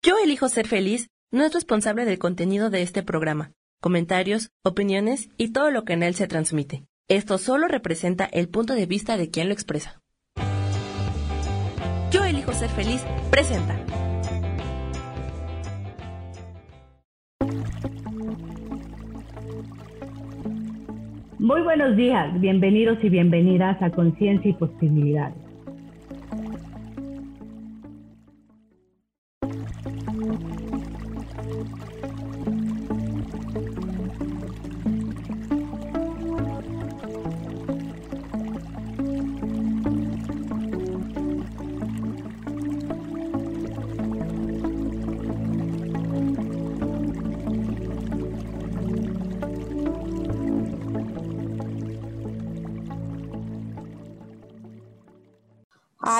Yo elijo ser feliz no es responsable del contenido de este programa, comentarios, opiniones y todo lo que en él se transmite. Esto solo representa el punto de vista de quien lo expresa. Yo elijo ser feliz presenta. Muy buenos días, bienvenidos y bienvenidas a Conciencia y Posibilidades.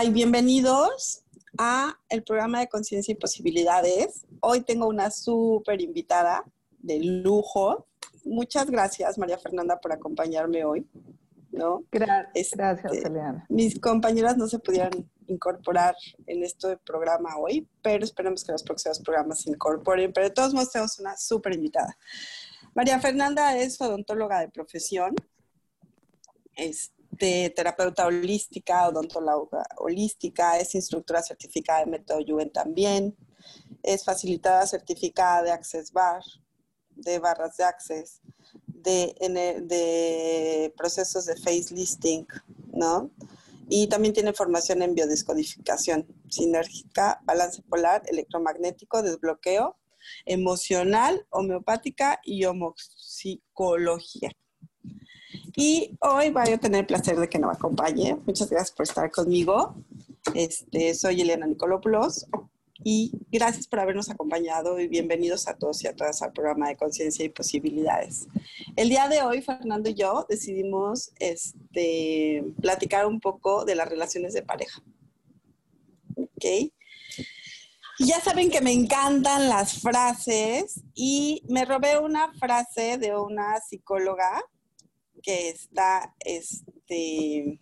Ay, bienvenidos a el programa de Conciencia y Posibilidades. Hoy tengo una súper invitada de lujo. Muchas gracias, María Fernanda, por acompañarme hoy. ¿no? Gracias, gracias, Este, Eliana. Mis compañeras no se pudieron incorporar en este programa hoy, pero esperemos que los próximos programas se incorporen. Pero de todos modos tenemos una súper invitada. María Fernanda es odontóloga de profesión, este, terapeuta holística, odontóloga holística, es instructora certificada de método Yuen también, es facilitadora certificada de Access Bar, de barras de Access, de, de procesos de face listing, ¿no? Y también tiene formación en biodescodificación sinérgica, balance polar, electromagnético, desbloqueo, emocional, homeopática y homopsicología. Y hoy voy a tener el placer de que nos acompañe. Muchas gracias por estar conmigo. Este, soy Elena Nicolopoulos y gracias por habernos acompañado y bienvenidos a todos y a todas al programa de Conciencia y Posibilidades. El día de hoy, Fernando y yo decidimos este, platicar un poco de las relaciones de pareja. ¿Ok? Ya saben que me encantan las frases y me robé una frase de una psicóloga que está, este,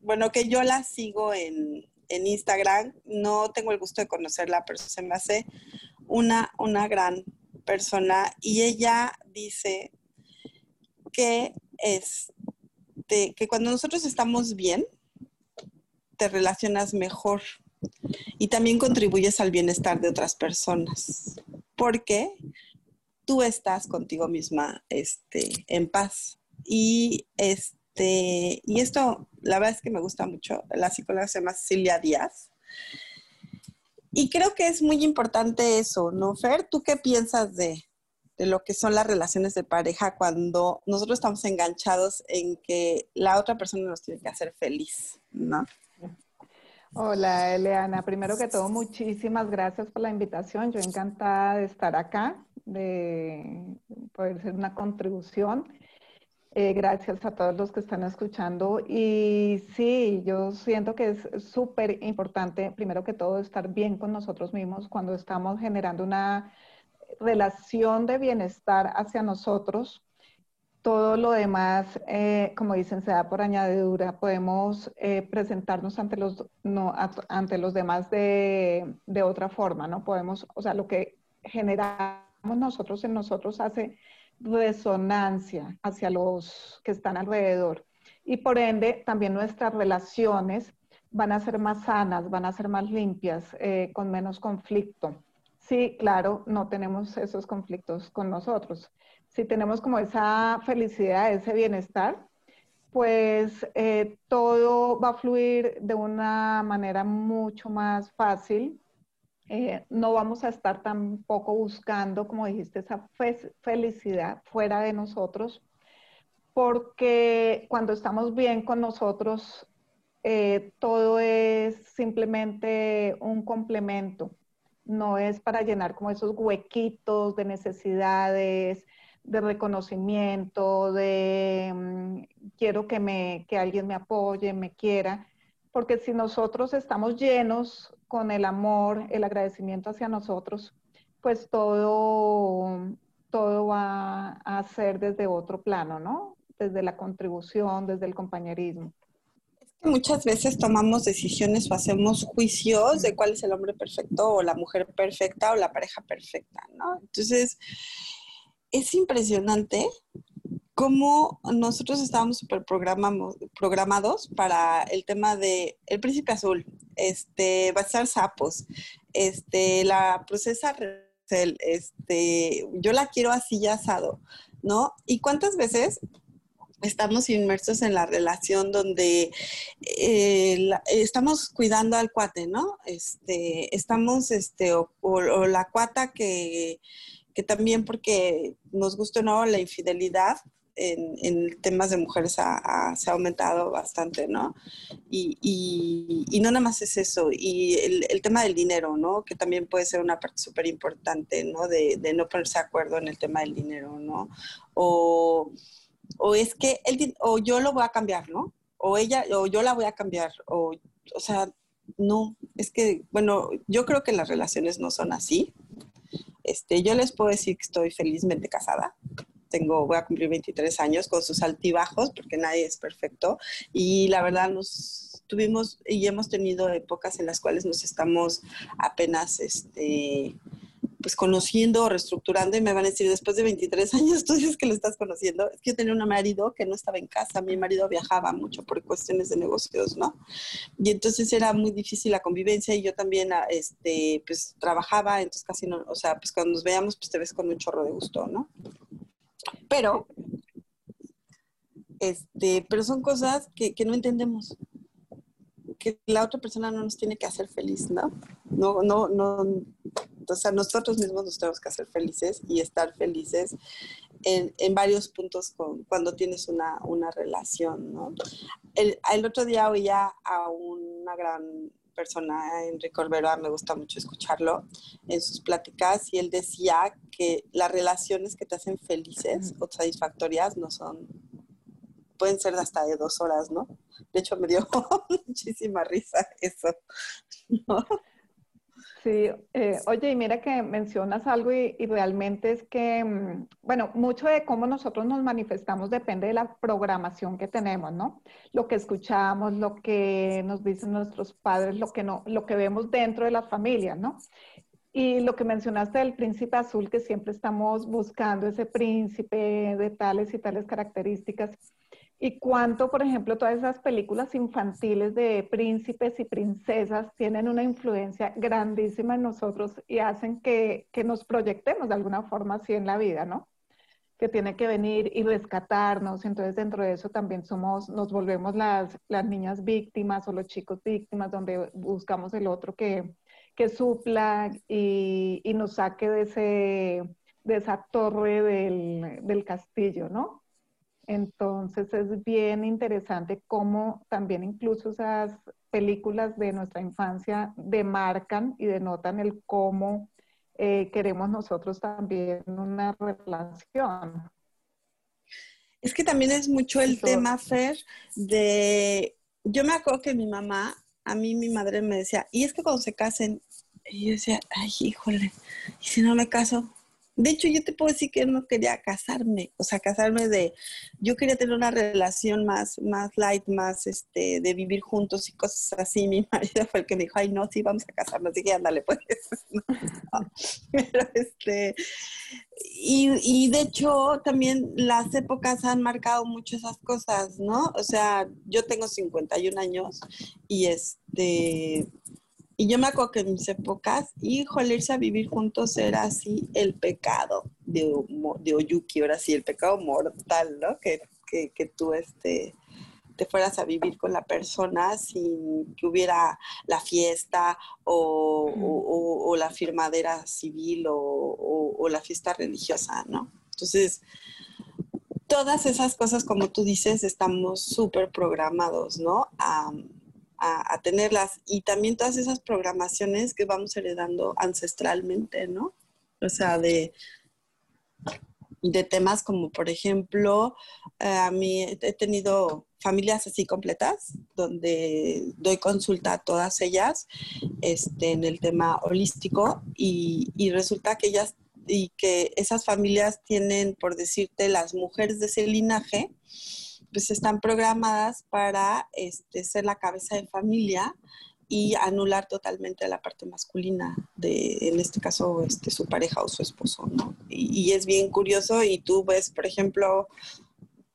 bueno, que yo la sigo en, en Instagram. No tengo el gusto de conocerla, pero se me hace una, una gran persona. Y ella dice que, este, que cuando nosotros estamos bien, te relacionas mejor y también contribuyes al bienestar de otras personas, porque tú estás contigo misma este, en paz. Y, este, y esto, la verdad es que me gusta mucho. La psicóloga se llama Cecilia Díaz. Y creo que es muy importante eso, ¿no, Fer? ¿Tú qué piensas de, de lo que son las relaciones de pareja cuando nosotros estamos enganchados en que la otra persona nos tiene que hacer feliz, ¿no? Hola, Eliana. Primero que todo, muchísimas gracias por la invitación. Yo encantada de estar acá, de poder ser una contribución. Eh, gracias a todos los que están escuchando. Y sí, yo siento que es súper importante, primero que todo, estar bien con nosotros mismos cuando estamos generando una relación de bienestar hacia nosotros. Todo lo demás, eh, como dicen, se da por añadidura. Podemos eh, presentarnos ante los, no, ante los demás de, de otra forma, ¿no? Podemos, o sea, lo que generamos nosotros en nosotros hace resonancia hacia los que están alrededor. Y por ende, también nuestras relaciones van a ser más sanas, van a ser más limpias, eh, con menos conflicto. Sí, claro, no tenemos esos conflictos con nosotros. Si tenemos como esa felicidad, ese bienestar, pues eh, todo va a fluir de una manera mucho más fácil. Eh, no vamos a estar tampoco buscando, como dijiste, esa fe- felicidad fuera de nosotros, porque cuando estamos bien con nosotros, eh, todo es simplemente un complemento, no es para llenar como esos huequitos de necesidades, de reconocimiento, de mm, quiero que, me, que alguien me apoye, me quiera, porque si nosotros estamos llenos con el amor, el agradecimiento hacia nosotros, pues todo, todo va a ser desde otro plano, ¿no? Desde la contribución, desde el compañerismo. Muchas veces tomamos decisiones o hacemos juicios de cuál es el hombre perfecto o la mujer perfecta o la pareja perfecta, ¿no? Entonces, es impresionante cómo nosotros estábamos súper programados para el tema de el príncipe azul, este, ser sapos, este, la procesa este, yo la quiero así ya asado, ¿no? ¿Y cuántas veces estamos inmersos en la relación donde eh, estamos cuidando al cuate, ¿no? Este, estamos, este, o, la cuata que, que, también porque nos gusta no la infidelidad, en, temas de mujeres se ha aumentado bastante, ¿no? Y, no nada más es eso, y el, tema del dinero, ¿no? Que también puede ser una parte súper importante, ¿no? De, de, no ponerse de acuerdo en el tema del dinero, ¿no? O o es que él, o yo lo voy a cambiar, ¿no? O ella, o yo la voy a cambiar, o, o sea, no, es que, bueno, yo creo que las relaciones no son así. Este, yo les puedo decir que estoy felizmente casada. Tengo, voy a cumplir 23 años con sus altibajos, porque nadie es perfecto. Y la verdad, nos tuvimos y hemos tenido épocas en las cuales nos estamos apenas, este, pues conociendo reestructurando y me van a decir, después de 23 años, tú dices que lo estás conociendo. Es que yo tenía un marido que no estaba en casa, mi marido viajaba mucho por cuestiones de negocios, ¿no? Y entonces era muy difícil la convivencia y yo también, ah, este, pues trabajaba, entonces casi no, o sea, pues cuando nos veíamos, pues te ves con un chorro de gusto, ¿no? Pero, este, pero son cosas que, que no entendemos que la otra persona no nos tiene que hacer feliz, ¿no? No, no, no, o sea, nosotros mismos nos tenemos que hacer felices y estar felices en, en varios puntos con, cuando tienes una, una relación, ¿no? El, el, otro día oía a una gran persona, Enrique Olvera, me gusta mucho escucharlo en sus pláticas, y él decía que las relaciones que te hacen felices o satisfactorias no son, pueden ser hasta de dos horas, ¿no? De hecho, me dio muchísima risa eso, ¿no? Sí, eh, oye, y mira que mencionas algo y, realmente es que, mm, bueno, mucho de cómo nosotros nos manifestamos depende de la programación que tenemos, ¿no? Lo que escuchamos, lo que nos dicen nuestros padres, lo que, no, lo que vemos dentro de las familias, ¿no? Y lo que mencionaste del príncipe azul, que siempre estamos buscando ese príncipe de tales y tales características. Y cuánto, por ejemplo, todas esas películas infantiles de príncipes y princesas tienen una influencia grandísima en nosotros y hacen que, que nos proyectemos de alguna forma así en la vida, ¿no? Que tiene que venir y rescatarnos. Entonces, dentro de eso también somos, nos volvemos las, las niñas víctimas o los chicos víctimas, donde buscamos el otro que, que supla y, y nos saque de, ese, de esa torre del, del castillo, ¿no? Entonces es bien interesante cómo también incluso esas películas de nuestra infancia demarcan y denotan el cómo eh, queremos nosotros también una relación. Es que también es mucho el tema, Fer, de... Yo me acuerdo que mi mamá, a mí mi madre me decía, y es que cuando se casen, y yo decía, ay, híjole, ¿y si no me caso? De hecho, yo te puedo decir que no quería casarme, o sea, casarme de, yo quería tener una relación más, más light, más, este, de vivir juntos y cosas así. Mi marido fue el que me dijo, ay, no, sí, vamos a casarnos. Dije, ándale, pues. Pero, este, y, y de hecho, también las épocas han marcado mucho esas cosas, ¿no? O sea, yo tengo 51 años y este y yo me acuerdo que en mis épocas, híjole, irse a vivir juntos era así el pecado de, de Oyuki, ahora sí, el pecado mortal, ¿no? Que, que, tú este, te fueras a vivir con la persona sin que hubiera la fiesta o, o, la firmadera civil o, la fiesta religiosa, ¿no? Entonces, todas esas cosas, como tú dices, estamos súper programados, ¿no? A, tenerlas y también todas esas programaciones que vamos heredando ancestralmente, ¿no? O sea, de, de temas como, por ejemplo, eh, a mí he tenido familias así completas, donde doy consulta a todas ellas este, en el tema holístico y, y resulta que ellas y que esas familias tienen, por decirte, las mujeres de ese linaje, pues están programadas para este, ser la cabeza de familia y anular totalmente la parte masculina de, en este caso, este, su pareja o su esposo, ¿no? Y, es bien curioso y tú ves, por ejemplo,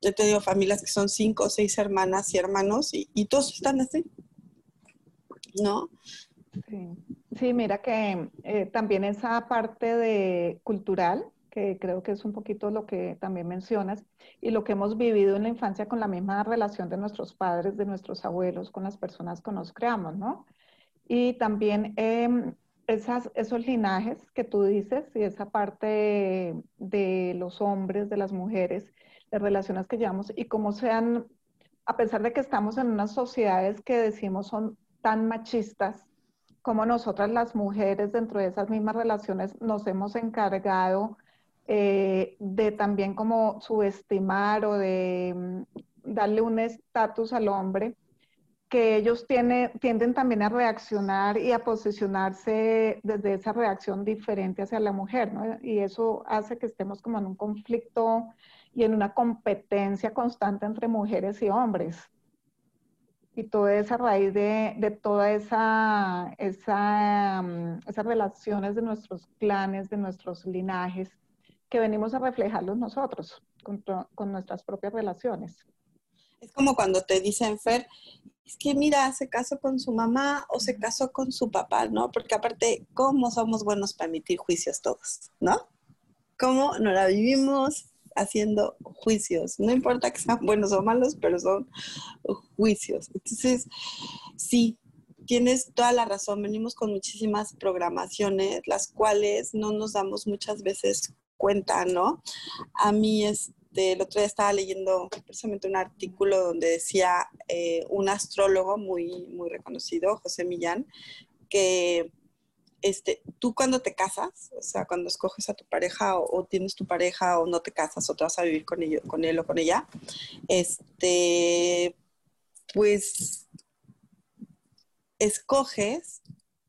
yo he tenido familias que son cinco o seis hermanas y hermanos y, todos están así, ¿no? Sí, mira que eh, también esa parte de cultural, que creo que es un poquito lo que también mencionas, y lo que hemos vivido en la infancia con la misma relación de nuestros padres, de nuestros abuelos, con las personas que nos creamos, ¿no? Y también em, esas, esos linajes que tú dices y esa parte de los hombres, de las mujeres, de relaciones que llevamos y cómo sean, a pesar de que estamos en unas sociedades que decimos son tan machistas, como nosotras las mujeres dentro de esas mismas relaciones nos hemos encargado eh, de también como subestimar o de mm, darle un estatus al hombre, que ellos tienden también a reaccionar y a posicionarse desde esa reacción diferente hacia la mujer, ¿no? Y eso hace que estemos como en un conflicto y en una competencia constante entre mujeres y hombres. Y toda esa raíz de, de toda esa, esa, mm, esas relaciones de nuestros clanes, de nuestros linajes, que venimos a reflejarlos nosotros con, con nuestras propias relaciones. Es como cuando te dicen, Fer, es que mira, se casó con su mamá o se casó con su papá, ¿no? Porque aparte, ¿cómo somos buenos para emitir juicios todos, ¿no? ¿Cómo nos la vivimos haciendo juicios? No importa que sean buenos o malos, pero son juicios. Entonces, sí, tienes toda la razón. Venimos con muchísimas programaciones, las cuales no nos damos muchas veces cuenta, ¿no? A mí, este, el otro día estaba leyendo precisamente un artículo donde decía eh, un astrólogo muy, muy reconocido, José Millán, que este, tú cuando te casas, o sea, cuando escoges a tu pareja o, tienes tu pareja o no te casas o te vas a vivir con, ello, con él o con ella, este, pues escoges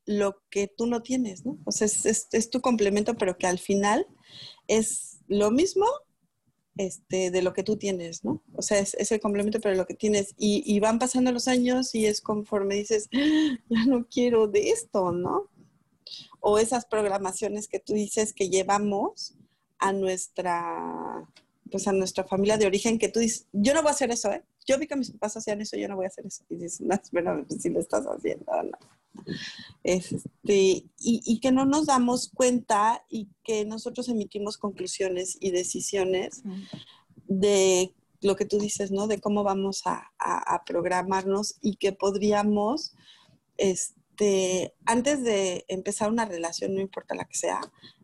lo que tú no tienes, ¿no? O sea, es, es tu complemento, pero que al final es lo mismo este, de lo que tú tienes, ¿no? O sea, es, el complemento, pero lo que tienes. Y, van pasando los años y es conforme dices, ah, ya no quiero de esto, ¿no? O esas programaciones que tú dices que llevamos a nuestra, pues a nuestra familia de origen, que tú dices, yo no voy a hacer eso, ¿eh? Yo vi que mis papás hacían eso, yo no voy a hacer eso. Y dices, no, bueno, pues si lo estás haciendo, ¿no? Este, y, que no nos damos cuenta y que nosotros emitimos conclusiones y decisiones de lo que tú dices, ¿no? De cómo vamos a, programarnos y que podríamos, este, antes de empezar una relación, no importa la que sea,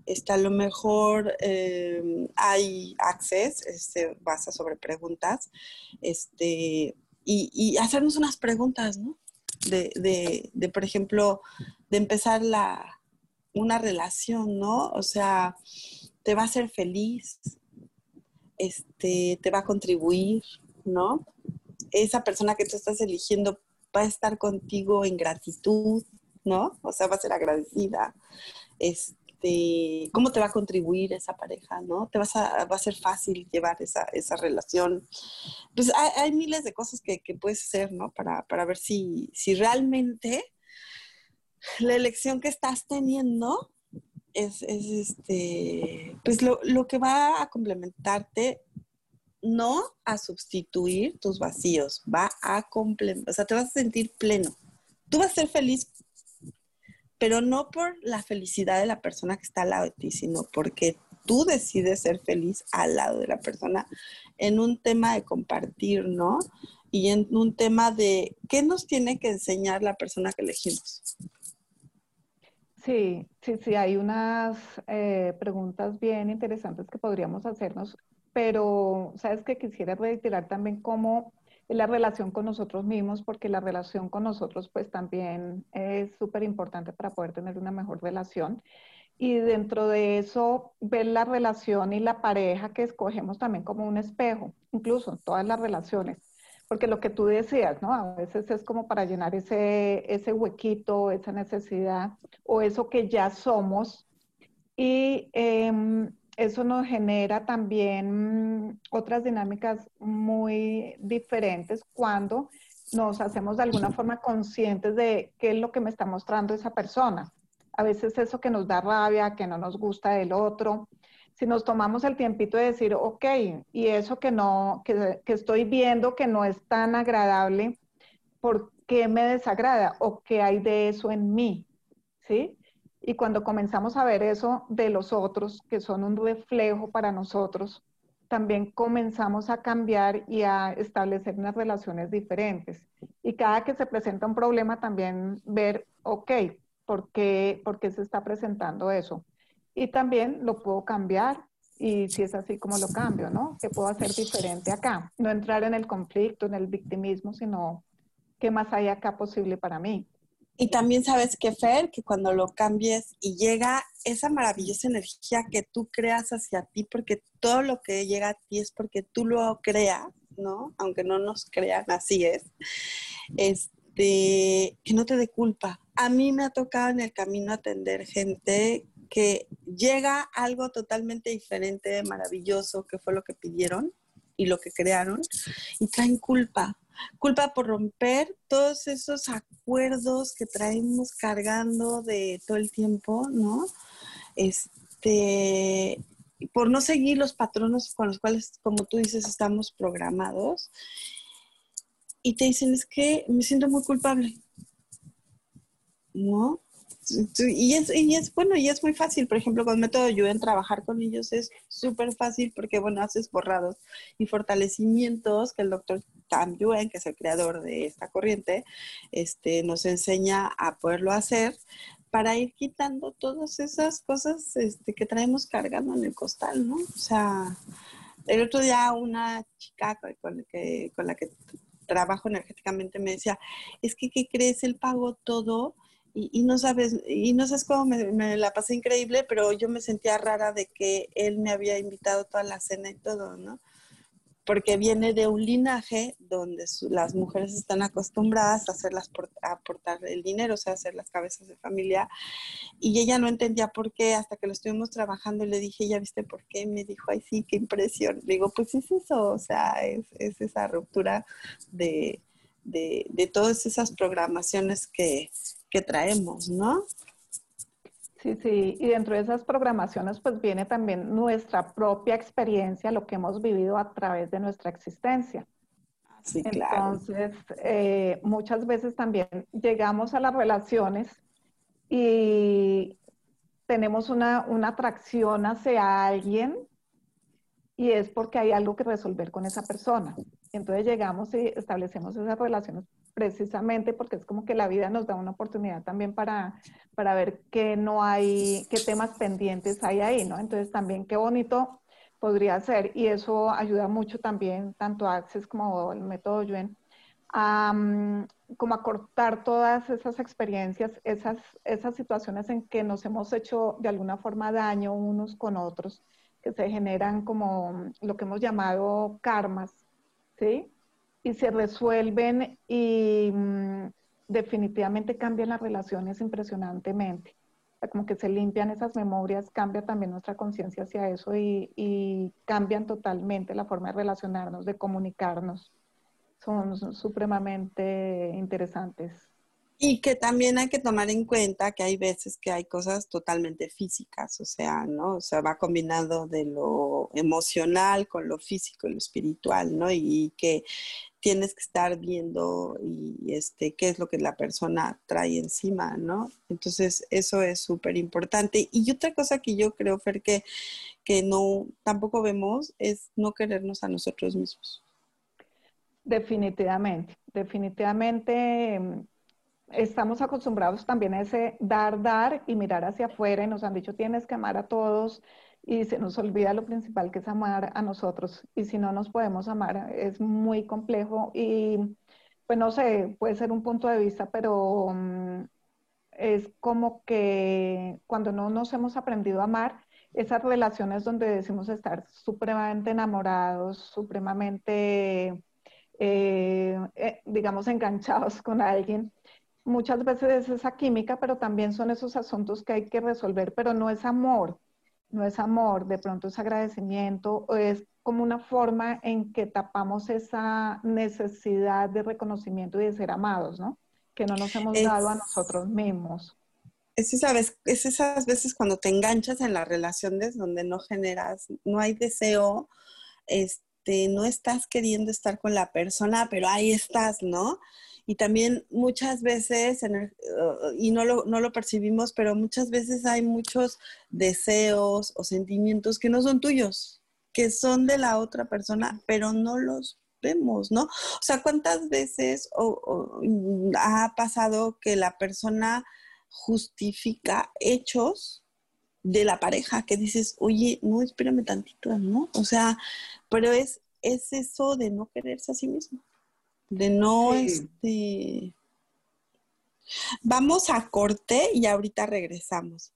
este, a lo mejor eh, hay access, se basa sobre preguntas, este, y, hacernos unas preguntas, ¿no? de, de, por ejemplo, de empezar la, una relación, ¿no? O sea, te va a hacer feliz, este, te va a contribuir, ¿no? Esa persona que tú estás eligiendo va a estar contigo en gratitud, ¿no? O sea, va a ser agradecida. Este, cómo te va a contribuir esa pareja, ¿no? Te vas a, va a ser fácil llevar esa, esa relación. Pues hay, miles de cosas que, que, puedes hacer, ¿no? Para, para ver si, si realmente la elección que estás teniendo es, es este, pues lo, lo, que va a complementarte, no a sustituir tus vacíos, va a complementar, o sea, te vas a sentir pleno. Tú vas a ser feliz pero no por la felicidad de la persona que está al lado de ti, sino porque tú decides ser feliz al lado de la persona en un tema de compartir, ¿no? Y en un tema de qué nos tiene que enseñar la persona que elegimos. Sí, sí, sí, hay unas eh, preguntas bien interesantes que podríamos hacernos, pero sabes que quisiera reiterar también cómo la relación con nosotros mismos, porque la relación con nosotros pues también es súper importante para poder tener una mejor relación. Y dentro de eso, ver la relación y la pareja que escogemos también como un espejo, incluso todas las relaciones. Porque lo que tú decías, ¿no? A veces es como para llenar ese, ese huequito, esa necesidad o eso que ya somos. Y em, eso nos genera también mm, otras dinámicas muy diferentes cuando nos hacemos de alguna forma conscientes de qué es lo que me está mostrando esa persona. A veces eso que nos da rabia, que no nos gusta del otro, si nos tomamos el tiempito de decir, ok, y eso que no, que, que estoy viendo que no es tan agradable, ¿por qué me desagrada? ¿O qué hay de eso en mí? ¿Sí? Y cuando comenzamos a ver eso de los otros, que son un reflejo para nosotros, también comenzamos a cambiar y a establecer unas relaciones diferentes. Y cada que se presenta un problema, también ver, ok, ¿por qué, ¿por qué se está presentando eso? Y también lo puedo cambiar y si es así como lo cambio, ¿no? ¿Qué puedo hacer diferente acá? No entrar en el conflicto, en el victimismo, sino qué más hay acá posible para mí. Y también sabes que, Fer, que cuando lo cambies y llega esa maravillosa energía que tú creas hacia ti, porque todo lo que llega a ti es porque tú lo creas, ¿no? Aunque no nos crean, así es. Este, que no te dé culpa. A mí me ha tocado en el camino atender gente que llega algo totalmente diferente, maravilloso, que fue lo que pidieron y lo que crearon, y traen culpa culpa por romper todos esos acuerdos que traemos cargando de todo el tiempo, ¿no? Este, por no seguir los patronos con los cuales, como tú dices, estamos programados. Y te dicen, es que me siento muy culpable, ¿no? Y es, y es bueno, y es muy fácil. Por ejemplo, con Método en trabajar con ellos es súper fácil porque, bueno, haces borrados y fortalecimientos que el doctor Tam Yuen, que es el creador de esta corriente, este, nos enseña a poderlo hacer para ir quitando todas esas cosas este, que traemos cargando en el costal, ¿no? O sea, el otro día una chica con, que, con la que trabajo energéticamente me decía, es que, ¿qué crees? Él pagó todo y, no sabes, y no sabes cómo me, me, la pasé increíble, pero yo me sentía rara de que él me había invitado toda la cena y todo, ¿no? Porque viene de un linaje donde las mujeres están acostumbradas a hacerlas a aportar el dinero, o sea, a hacer las cabezas de familia. Y ella no entendía por qué, hasta que lo estuvimos trabajando y le dije, ¿ya viste por qué? me dijo, ay, sí, qué impresión. Le digo, pues es eso, o sea, es, esa ruptura de, todas esas programaciones que, que traemos, ¿no? Sí, sí, y dentro de esas programaciones pues viene también nuestra propia experiencia, lo que hemos vivido a través de nuestra existencia. Sí, claro. Entonces, eh, muchas veces también llegamos a las relaciones y tenemos una, una atracción hacia alguien y es porque hay algo que resolver con esa persona. Entonces llegamos y establecemos esas relaciones precisamente porque es como que la vida nos da una oportunidad también para, para ver qué no hay, qué temas pendientes hay ahí, ¿no? Entonces también qué bonito podría ser y eso ayuda mucho también, tanto Access como el método Yuen, a, mm, como a cortar todas esas experiencias, esas, esas situaciones en que nos hemos hecho de alguna forma daño unos con otros, que se generan como lo que hemos llamado karmas, ¿sí? y se resuelven y mm, definitivamente cambian las relaciones impresionantemente. como que se limpian esas memorias, cambia también nuestra conciencia hacia eso y, cambian totalmente la forma de relacionarnos, de comunicarnos. Son supremamente interesantes. Y que también hay que tomar en cuenta que hay veces que hay cosas totalmente físicas, o sea, ¿no? O sea, va combinado de lo emocional con lo físico y lo espiritual, ¿no? Y que tienes que estar viendo y este qué es lo que la persona trae encima, ¿no? Entonces, eso es súper importante. Y otra cosa que yo creo, Fer, que, que no, tampoco vemos es no querernos a nosotros mismos. Definitivamente, definitivamente estamos acostumbrados también a ese dar, dar y mirar hacia afuera y nos han dicho tienes que amar a todos y se nos olvida lo principal que es amar a nosotros. Y si no nos podemos amar es muy complejo y pues no sé, puede ser un punto de vista, pero mm, es como que cuando no nos hemos aprendido a amar, esas relaciones donde decimos estar supremamente enamorados, supremamente, eh, eh, digamos, enganchados con alguien, muchas veces es esa química, pero también son esos asuntos que hay que resolver, pero no es amor. no es amor, de pronto es agradecimiento, o es como una forma en que tapamos esa necesidad de reconocimiento y de ser amados, ¿no? Que no nos hemos dado a nosotros mismos. Es, es esas veces cuando te enganchas en las relaciones donde no generas, no hay deseo, este, no estás queriendo estar con la persona, pero ahí estás, ¿no? Y también muchas veces, uh, y no lo, no lo percibimos, pero muchas veces hay muchos deseos o sentimientos que no son tuyos, que son de la otra persona, pero no los vemos, ¿no? O sea, ¿cuántas veces ha pasado que la persona justifica hechos de la pareja que dices, oye, no, espérame tantito, ¿no? O sea, pero es, es eso de no quererse a sí mismo de no, este... Vamos a corte y ahorita regresamos.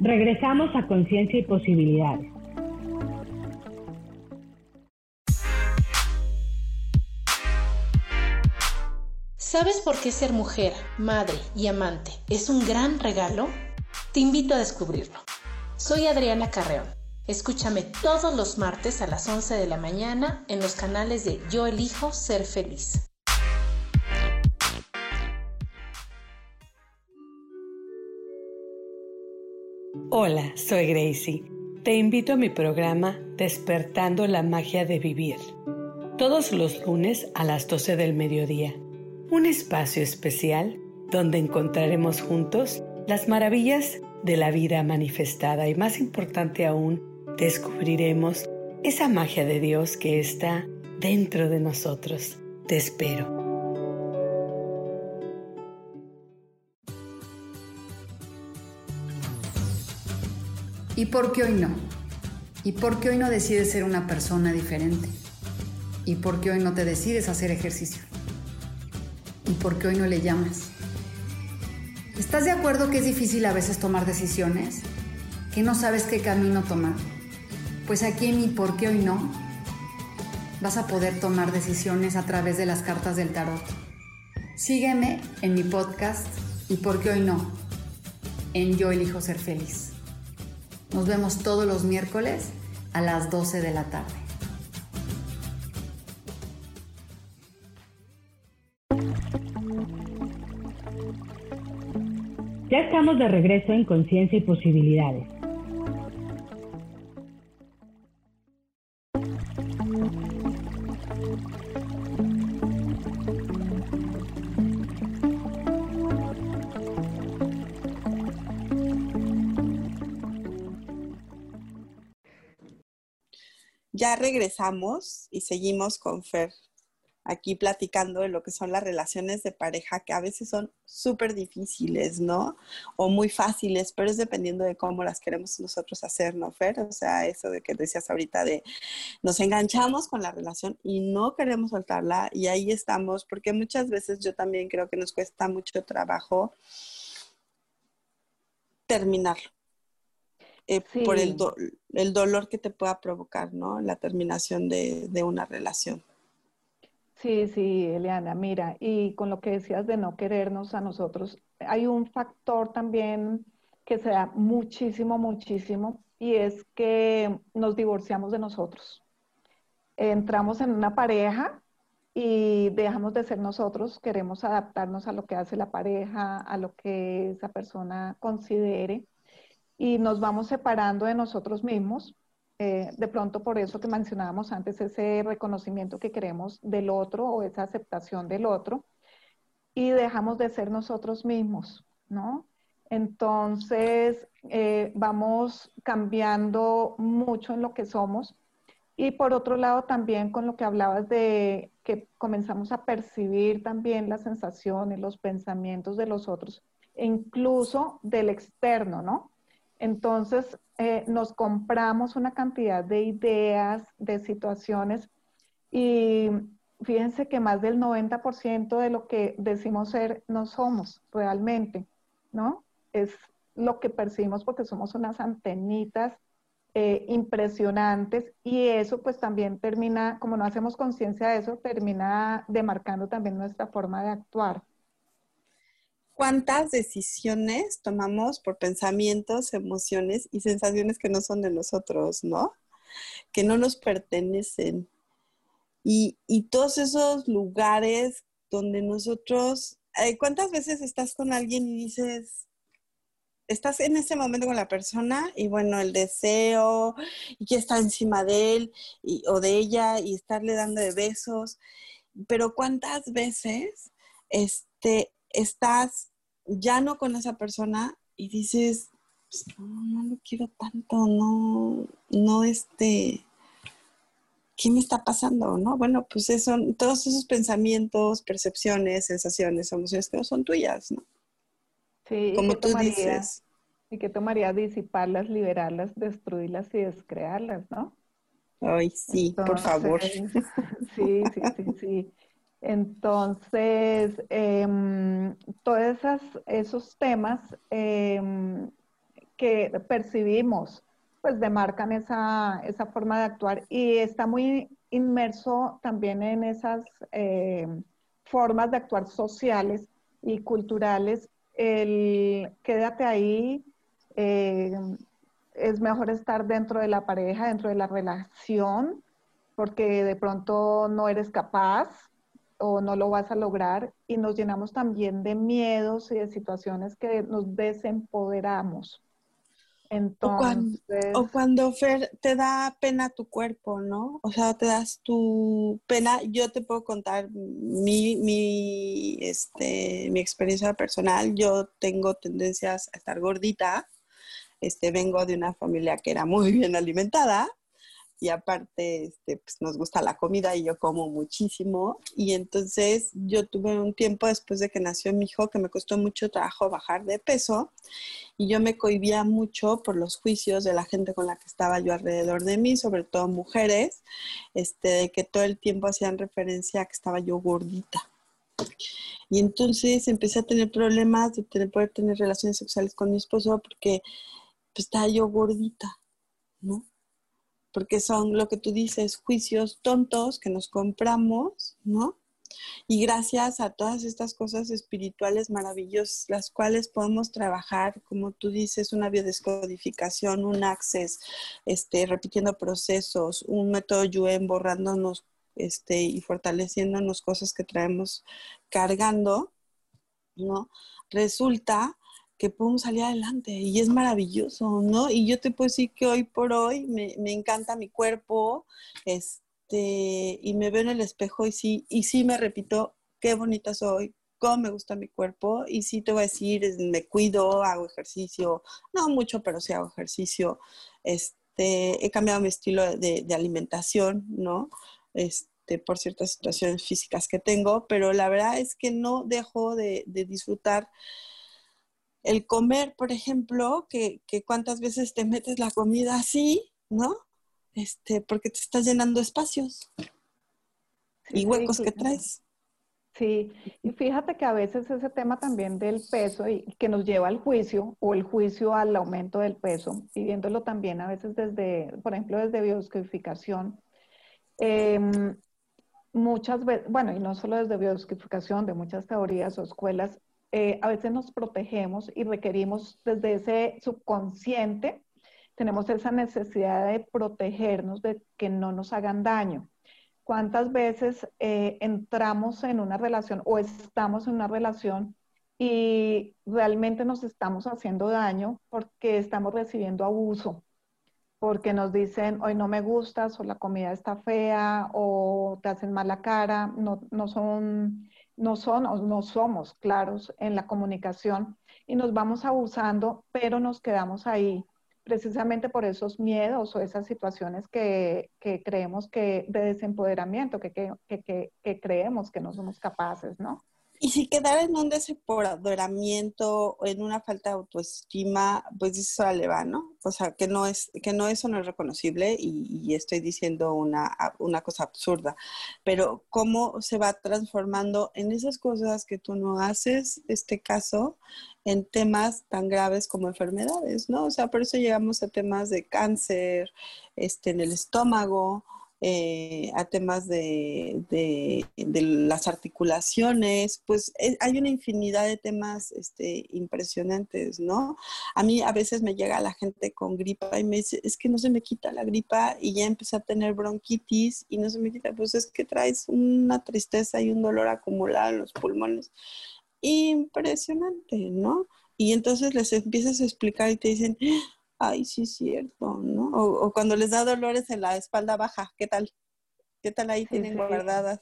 Regresamos a Conciencia y Posibilidades. ¿Sabes por qué ser mujer, madre y amante es un gran regalo? Te invito a descubrirlo. Soy Adriana Carreón. Escúchame todos los martes a las 11 de la mañana en los canales de Yo elijo ser feliz. Hola, soy Gracie. Te invito a mi programa Despertando la Magia de Vivir. Todos los lunes a las 12 del mediodía un espacio especial donde encontraremos juntos las maravillas de la vida manifestada y más importante aún, descubriremos esa magia de Dios que está dentro de nosotros. Te espero. ¿Y por qué hoy no? ¿Y por qué hoy no decides ser una persona diferente? ¿Y por qué hoy no te decides hacer ejercicio? ¿Y por qué hoy no le llamas? ¿Estás de acuerdo que es difícil a veces tomar decisiones? ¿Que no sabes qué camino tomar? Pues aquí en mi por qué hoy no vas a poder tomar decisiones a través de las cartas del tarot. Sígueme en mi podcast y por qué hoy no en Yo elijo ser feliz. Nos vemos todos los miércoles a las 12 de la tarde. Ya estamos de regreso en Conciencia y Posibilidades. Ya regresamos y seguimos con Fer aquí platicando de lo que son las relaciones de pareja, que a veces son súper difíciles, ¿no? O muy fáciles, pero es dependiendo de cómo las queremos nosotros hacer, ¿no, Fer? O sea, eso de que decías ahorita de nos enganchamos con la relación y no queremos soltarla y ahí estamos, porque muchas veces yo también creo que nos cuesta mucho trabajo terminarlo. Eh, por el, el, dolor que te pueda provocar, ¿no? La terminación de, de una relación. Sí, sí, Eliana, mira, y con lo que decías de no querernos a nosotros, hay un factor también que se da muchísimo, muchísimo, y es que nos divorciamos de nosotros. Entramos en una pareja y dejamos de ser nosotros, queremos adaptarnos a lo que hace la pareja, a lo que esa persona considere, y nos vamos separando de nosotros mismos eh, de pronto por eso que mencionábamos antes, ese reconocimiento que queremos del otro o esa aceptación del otro, y dejamos de ser nosotros mismos, ¿no? Entonces, eh, vamos cambiando mucho en lo que somos. Y por otro lado, también con lo que hablabas de que comenzamos a percibir también las sensaciones, los pensamientos de los otros, e incluso del externo, ¿no? Entonces, eh, nos compramos una cantidad de ideas, de situaciones y fíjense que más del 90% de lo que decimos ser no somos realmente, ¿no? es lo que percibimos porque somos unas antenitas eh, impresionantes y eso pues también termina, como no hacemos conciencia de eso, termina demarcando también nuestra forma de actuar. ¿Cuántas decisiones tomamos por pensamientos, emociones y sensaciones que no son de nosotros, no? Que no nos pertenecen. Y, todos esos lugares donde nosotros, eh, ¿cuántas veces estás con alguien y dices, estás en ese momento con la persona y bueno, el deseo y que está encima de él o de ella y estarle dando besos, pero ¿cuántas veces este, estás ya no con esa persona y dices, pues, no, no lo quiero tanto, no, no este, ¿qué me está pasando? ¿No? Bueno, pues son todos esos pensamientos, percepciones, sensaciones, emociones que no son tuyas, ¿no? Sí, como tú dices. ¿Y qué tomaría disiparlas, liberarlas, destruirlas y descrearlas, no? Ay, sí, por favor. Sí, sí, sí, sí. Entonces, em, todos esos temas em, que percibimos, pues demarcan esa, esa, forma de actuar y está muy inmerso también en esas em, formas de actuar sociales y culturales. El quédate ahí, es mejor estar dentro de la pareja, dentro de la relación, porque de pronto no eres capaz, o no lo vas a lograr y nos llenamos también de miedos y de situaciones que nos desempoderamos. Entonces, o, cuando, Fer te da pena tu cuerpo, ¿no? O sea, te das tu pena. Yo te puedo contar mi, mi, este, mi experiencia personal. Yo tengo tendencias a estar gordita. Este, vengo de una familia que era muy bien alimentada y aparte este, pues nos gusta la comida y yo como muchísimo. Y entonces yo tuve un tiempo después de que nació mi hijo que me costó mucho trabajo bajar de peso y yo me cohibía mucho por los juicios de la gente con la que estaba yo alrededor de mí, sobre todo mujeres, este, de que todo el tiempo hacían referencia a que estaba yo gordita. Y entonces empecé a tener problemas de tener, poder tener relaciones sexuales con mi esposo porque pues, estaba yo gordita, ¿no? Porque son lo que tú dices, juicios tontos que nos compramos, ¿no? Y gracias a todas estas cosas espirituales maravillosas, las cuales podemos trabajar, como tú dices, una biodescodificación, un access, este, repitiendo procesos, un método Yuen borrándonos este, y fortaleciéndonos cosas que traemos cargando, ¿no? Resulta que podemos salir adelante y es maravilloso, ¿no? Y yo te puedo decir que hoy por hoy me, encanta mi cuerpo, este, y me veo en el espejo y sí, y sí me repito, qué bonita soy, cómo me gusta mi cuerpo, y sí te voy a decir, me cuido, hago ejercicio, no mucho, pero sí hago ejercicio, este, he cambiado mi estilo de, alimentación, ¿no? Este, por ciertas situaciones físicas que tengo, pero la verdad es que no dejo de, de disfrutar el comer, por ejemplo, que, cuántas veces te metes la comida así, ¿no? Este, porque te estás llenando espacios y huecos que traes. Sí, y fíjate que a veces ese tema también del peso y que nos lleva al juicio o el juicio al aumento del peso, y viéndolo también a veces desde, por ejemplo, desde biodescodificación, em, muchas veces, bueno, y no solo desde biodescodificación, de muchas teorías o escuelas, eh, a veces nos protegemos y requerimos desde ese subconsciente, tenemos esa necesidad de protegernos de que no nos hagan daño. ¿Cuántas veces eh, entramos en una relación o estamos en una relación y realmente nos estamos haciendo daño porque estamos recibiendo abuso? Porque nos dicen, hoy no me gustas, o la comida está fea, o te hacen mala cara, no, no son no son o no somos claros en la comunicación y nos vamos abusando, pero nos quedamos ahí precisamente por esos miedos o esas situaciones que, creemos que de desempoderamiento, que, que, creemos que no somos capaces, ¿no? Y si quedar en un desempoderamiento o en una falta de autoestima, pues eso le va, ¿no? O sea, que no es, que no eso no es reconocible y, estoy diciendo una, una, cosa absurda, pero cómo se va transformando en esas cosas que tú no haces, este caso, en temas tan graves como enfermedades, ¿no? O sea, por eso llegamos a temas de cáncer, este, en el estómago, eh, a temas de, las articulaciones, pues eh, hay una infinidad de temas este, impresionantes, ¿no? A mí a veces me llega la gente con gripa y me dice, es que no se me quita la gripa y ya empecé a tener bronquitis y no se me quita, pues es que traes una tristeza y un dolor acumulado en los pulmones. Impresionante, ¿no? Y entonces les empiezas a explicar y te dicen, ay, sí es cierto, ¿no? O, cuando les da dolores en la espalda baja, ¿qué tal? ¿Qué tal ahí tienen guardadas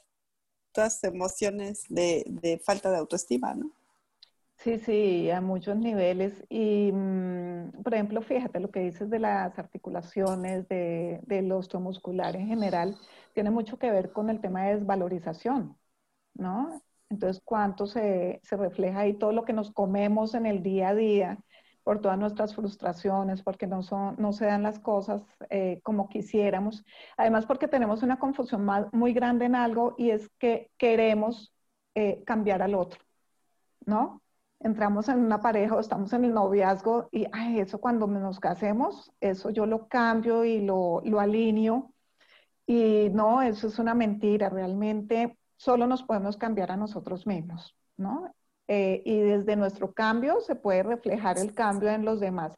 todas emociones de, falta de autoestima, ¿no? Sí, sí, a muchos niveles. Y, mm, por ejemplo, fíjate lo que dices de las articulaciones, de, del osteomuscular en general, tiene mucho que ver con el tema de desvalorización, ¿no? Entonces, ¿cuánto se, se refleja ahí todo lo que nos comemos en el día a día? Por todas nuestras frustraciones, porque no, son, no se dan las cosas eh, como quisiéramos. Además, porque tenemos una confusión muy grande en algo y es que queremos eh, cambiar al otro, ¿no? Entramos en una pareja o estamos en el noviazgo y, ay, eso cuando nos casemos, eso yo lo cambio y lo, lo alineo. Y no, eso es una mentira. Realmente solo nos podemos cambiar a nosotros mismos, ¿no? Eh, y desde nuestro cambio se puede reflejar el cambio en los demás.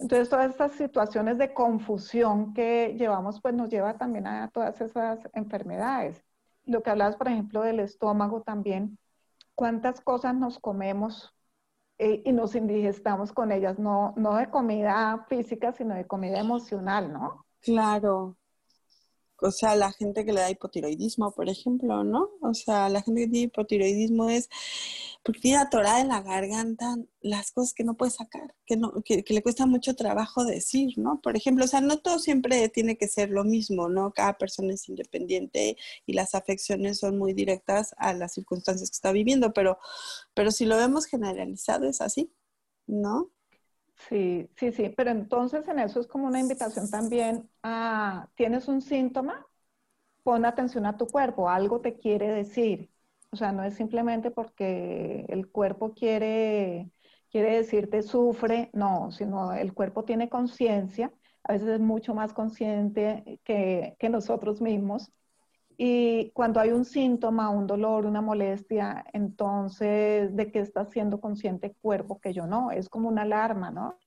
Entonces, todas estas situaciones de confusión que llevamos, pues nos lleva también a todas esas enfermedades. Lo que hablabas, por ejemplo, del estómago también, cuántas cosas nos comemos eh, y nos indigestamos con ellas, no, no de comida física, sino de comida emocional, ¿no? Claro, o sea, la gente que le da hipotiroidismo, por ejemplo, ¿no? O sea, la gente que tiene hipotiroidismo es porque tiene atorada en la garganta las cosas que no puede sacar, que, no, que, le cuesta mucho trabajo decir, ¿no? Por ejemplo, o sea, no todo siempre tiene que ser lo mismo, ¿no? Cada persona es independiente y las afecciones son muy directas a las circunstancias que está viviendo, pero, pero si lo vemos generalizado es así, ¿no? Sí, sí, sí, pero entonces en eso es como una invitación también a, tienes un síntoma, pon atención a tu cuerpo, algo te quiere decir. O sea, no es simplemente porque el cuerpo quiere, quiere decirte sufre, no, sino el cuerpo tiene conciencia, a veces es mucho más consciente que, que nosotros mismos y cuando hay un síntoma, un dolor, una molestia, entonces, ¿de qué está siendo consciente el cuerpo que yo no? Es como una alarma, ¿no?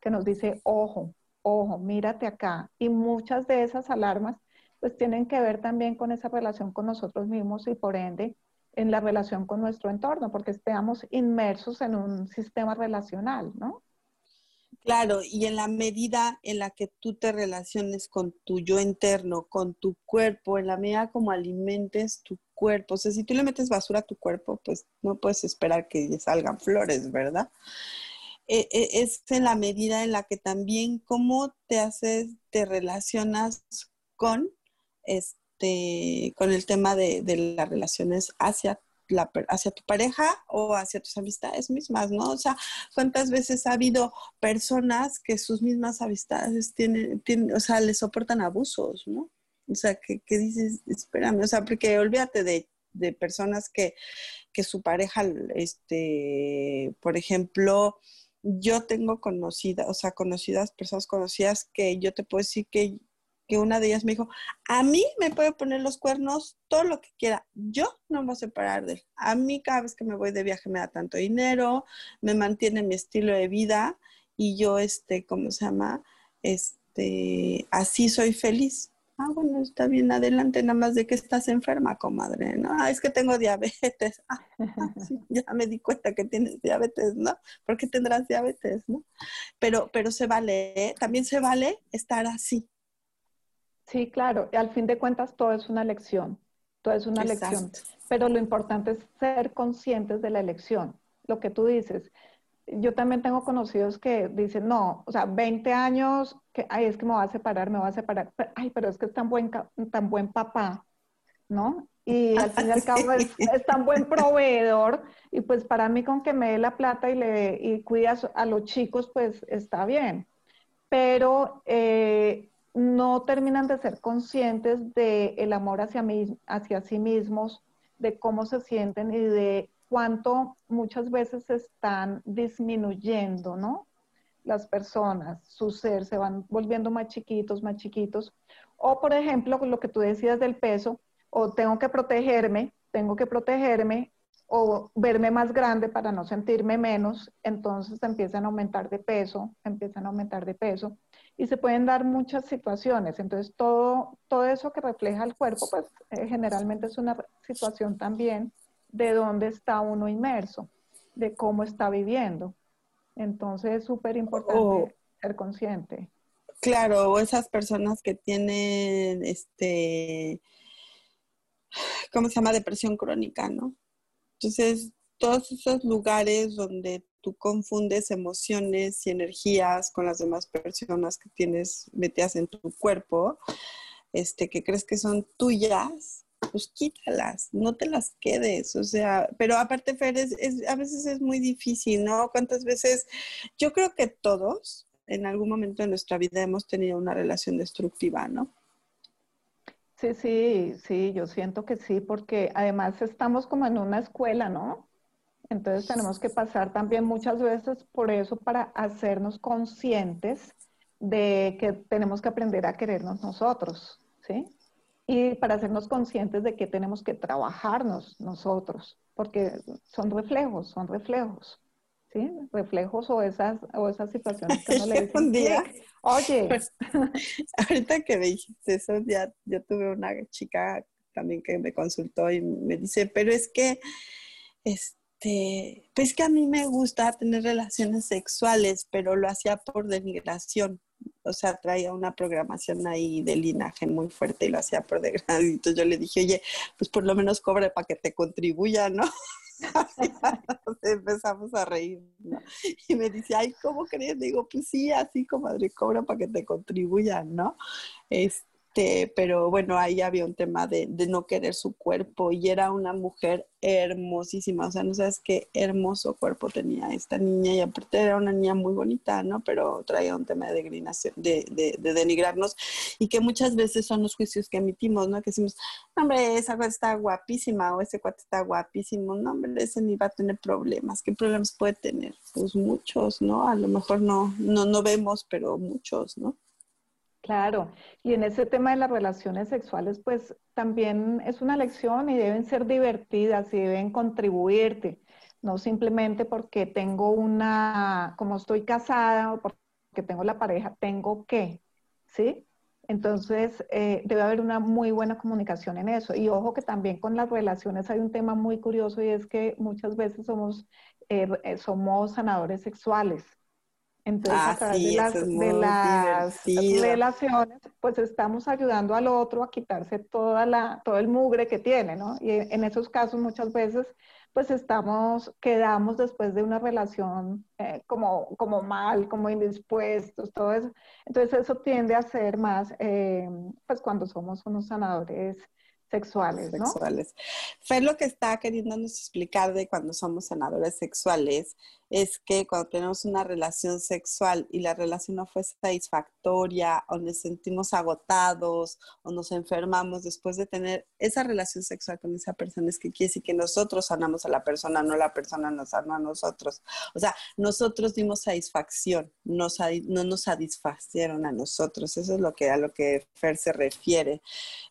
Que nos dice, ojo, ojo, mírate acá. Y muchas de esas alarmas, pues tienen que ver también con esa relación con nosotros mismos y por ende en la relación con nuestro entorno, porque estamos inmersos en un sistema relacional, ¿no? Claro, y en la medida en la que tú te relaciones con tu yo interno, con tu cuerpo, en la medida como alimentes tu cuerpo, o sea, si tú le metes basura a tu cuerpo, pues no puedes esperar que salgan flores, ¿verdad? E, e, es en la medida en la que también cómo te haces, te relacionas con este, con el tema de, de las relaciones hacia hacia tu pareja o hacia tus amistades mismas, ¿no? O sea, ¿cuántas veces ha habido personas que sus mismas amistades tienen, tienen o sea, les soportan abusos, ¿no? O sea, que, dices, espérame, o sea, porque olvídate de, de personas que, que su pareja, este, por ejemplo, yo tengo conocidas, o sea, conocidas, personas conocidas que yo te puedo decir que una de ellas me dijo, a mí me puede poner los cuernos todo lo que quiera, yo no me voy a separar de él. A mí cada vez que me voy de viaje me da tanto dinero, me mantiene mi estilo de vida y yo, este, ¿cómo se llama? Este, así soy feliz. Ah, bueno, está bien, adelante, nada más de que estás enferma, comadre, ¿no? Ah, es que tengo diabetes. Ah, ya me di cuenta que tienes diabetes, ¿no? ¿Por qué tendrás diabetes, no? Pero, pero se vale, ¿eh? también se vale estar así, Sí, claro. Y al fin de cuentas todo es una elección. Todo es una elección. Pero lo importante es ser conscientes de la elección. Lo que tú dices. Yo también tengo conocidos que dicen, no, o sea, 20 años, que, ay, es que me va a separar, me va a separar. ay, pero es que es tan buen, tan buen papá, ¿no? Y al fin y al cabo es, tan buen proveedor y pues para mí con que me dé la plata y, le, y cuidas a los chicos, pues está bien. Pero eh, no terminan de ser conscientes del el amor hacia, mí, hacia sí mismos, de cómo se sienten y de cuánto muchas veces están disminuyendo, ¿no? Las personas, su ser, se van volviendo más chiquitos, más chiquitos. O, por ejemplo, lo que tú decías del peso, o tengo que protegerme, tengo que protegerme, o verme más grande para no sentirme menos, entonces empiezan a aumentar de peso, empiezan a aumentar de peso y se pueden dar muchas situaciones. Entonces, todo, todo eso que refleja el cuerpo, pues eh, generalmente es una situación también de dónde está uno inmerso, de cómo está viviendo. Entonces, es súper importante oh. ser consciente. Claro, esas personas que tienen, este, ¿cómo se llama? Depresión crónica, ¿no? Entonces, todos esos lugares donde tú confundes emociones y energías con las demás personas que tienes metidas en tu cuerpo, este, que crees que son tuyas, pues quítalas, no te las quedes, o sea, pero aparte, Fer, es, a veces es muy difícil, ¿no? ¿Cuántas veces? Yo creo que todos en algún momento de nuestra vida hemos tenido una relación destructiva, ¿no? Sí, sí, sí, yo siento que sí, porque además estamos como en una escuela, ¿no? Entonces tenemos que pasar también muchas veces por eso para hacernos conscientes de que tenemos que aprender a querernos nosotros, ¿sí? Y para hacernos conscientes de que tenemos que trabajarnos nosotros, porque son reflejos, son reflejos, ¿sí? Reflejos o esas, o esas situaciones que no le dicen. Un día, oye, pues, ahorita que me dijiste eso, ya yo tuve una chica también que me consultó y me dice, pero es que, este, este, pues que a mí me gusta tener relaciones sexuales, pero lo hacía por denigración. O sea, traía una programación ahí de linaje muy fuerte y lo hacía por degradación. Entonces yo le dije, oye, pues por lo menos cobre para que te contribuya, ¿no? empezamos a reír, ¿no? Y me dice, ay, ¿cómo crees? Digo, pues sí, así, comadre, cobra para que te contribuyan, ¿no? Este, este, pero bueno, ahí había un tema de, no querer su cuerpo y era una mujer hermosísima, o sea, no sabes qué hermoso cuerpo tenía esta niña y aparte era una niña muy bonita, ¿no? Pero traía un tema de degrinación, de, de, denigrarnos y que muchas veces son los juicios que emitimos, ¿no? Que decimos, hombre, esa cuate está guapísima o ese cuate está guapísimo, no, hombre, ese ni va a tener problemas, ¿qué problemas puede tener? Pues muchos, ¿no? A lo mejor no, no, no vemos, pero muchos, ¿no? Claro, y en ese tema de las relaciones sexuales, pues también es una lección y deben ser divertidas y deben contribuirte, no simplemente porque tengo una, como estoy casada o porque tengo la pareja, tengo que, ¿sí? Entonces, eh, debe haber una muy buena comunicación en eso. Y ojo que también con las relaciones hay un tema muy curioso y es que muchas veces somos, eh, somos sanadores sexuales. Entonces, a ah, través de las, relaciones, pues estamos ayudando al otro a quitarse toda la, todo el mugre que tiene, ¿no? Y en esos casos muchas veces, pues estamos, quedamos después de una relación eh, como, como mal, como indispuestos, todo eso. Entonces eso tiende a ser más, eh, pues cuando somos unos sanadores sexuales, ¿no? Sexuales. Fer lo que está queriéndonos explicar de cuando somos sanadores sexuales es que cuando tenemos una relación sexual y la relación no fue satisfactoria o nos sentimos agotados o nos enfermamos después de tener esa relación sexual con esa persona, es que quiere decir que nosotros sanamos a la persona, no la persona nos sana a nosotros. O sea, nosotros dimos satisfacción, no nos satisfacieron a nosotros. Eso es lo que, a lo que Fer se refiere.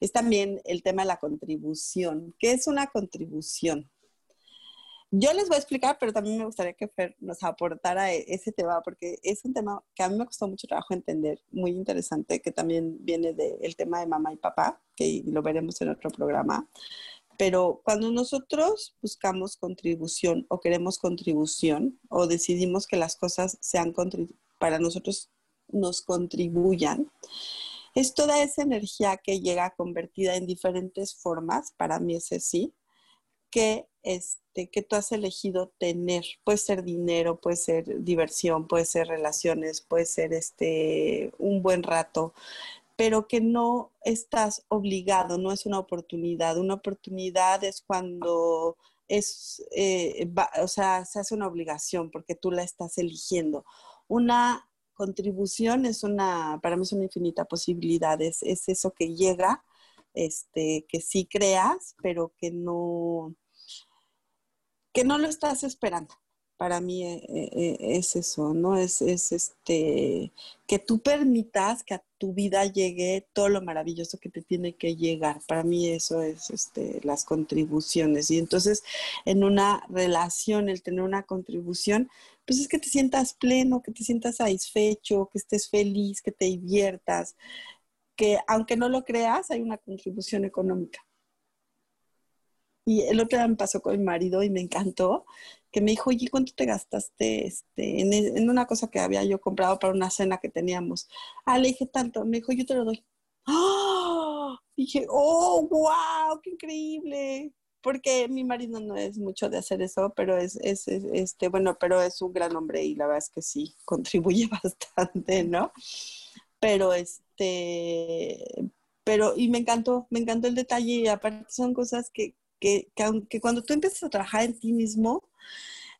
Es también el tema de la contribución. ¿Qué es una contribución? Yo les voy a explicar, pero también me gustaría que Fer nos aportara e-, ese tema, porque es un tema que a mí me costó mucho trabajo entender, muy interesante, que también viene del tema de mamá y papá, que lo veremos en otro programa. Pero cuando nosotros buscamos contribución o queremos contribución o decidimos que las cosas sean para nosotros nos contribuyan, es toda esa energía que llega convertida en diferentes formas, para mí es así, que es este, que tú has elegido tener. Puede ser dinero, puede ser diversión, puede ser relaciones, puede ser este, un buen rato, pero que no estás obligado, no es una oportunidad. Una oportunidad es cuando es, eh, o sea, se hace una obligación porque tú la estás eligiendo. Una contribución es una, para mí es una infinita posibilidad, es, es eso que llega, este, que sí creas, pero que no, que no lo estás esperando para mí eh, eh, es eso, ¿no? Es, este, que tú permitas que a tu vida llegue todo lo maravilloso que te tiene que llegar. Para mí eso es este, las contribuciones. Y entonces en una relación, el tener una contribución, pues es que te sientas pleno, que te sientas satisfecho, que estés feliz, que te diviertas, que aunque no lo creas, hay una contribución económica. Y el otro día me pasó con mi marido y me encantó, que me dijo, oye, ¿cuánto te gastaste este, e-, en, una cosa que había yo comprado para una cena que teníamos? Ah, le dije tanto, me dijo, yo te lo doy. ¡Oh! Dije, oh, wow, qué increíble. Porque mi marido no es mucho de hacer eso, pero es, es, este, bueno, pero es un gran hombre y la verdad es que sí, contribuye bastante, ¿no? Pero este, pero, y me encantó, me encantó el detalle y aparte son cosas que, que, aunque cuando tú empiezas a trabajar en ti mismo,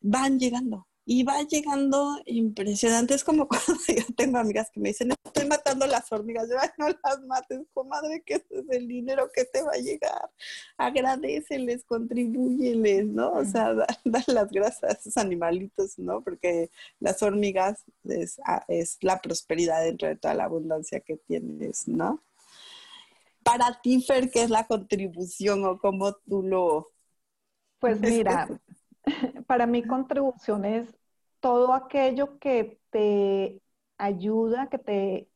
van llegando. Y va llegando impresionante. Es como cuando yo tengo amigas que me dicen, estoy matando las hormigas. Yo, no las mates, comadre, que ese es el dinero que te va a llegar. Agradeceles, contribúyeles, ¿no? O sea, dar, las gracias a esos animalitos, ¿no? Porque las hormigas es, ah, es la prosperidad dentro de toda la abundancia que tienes, ¿no? Para ti, Fer, qué es la contribución o cómo tú lo... Pues mira, para mí contribución es todo aquello que te ayuda, que te,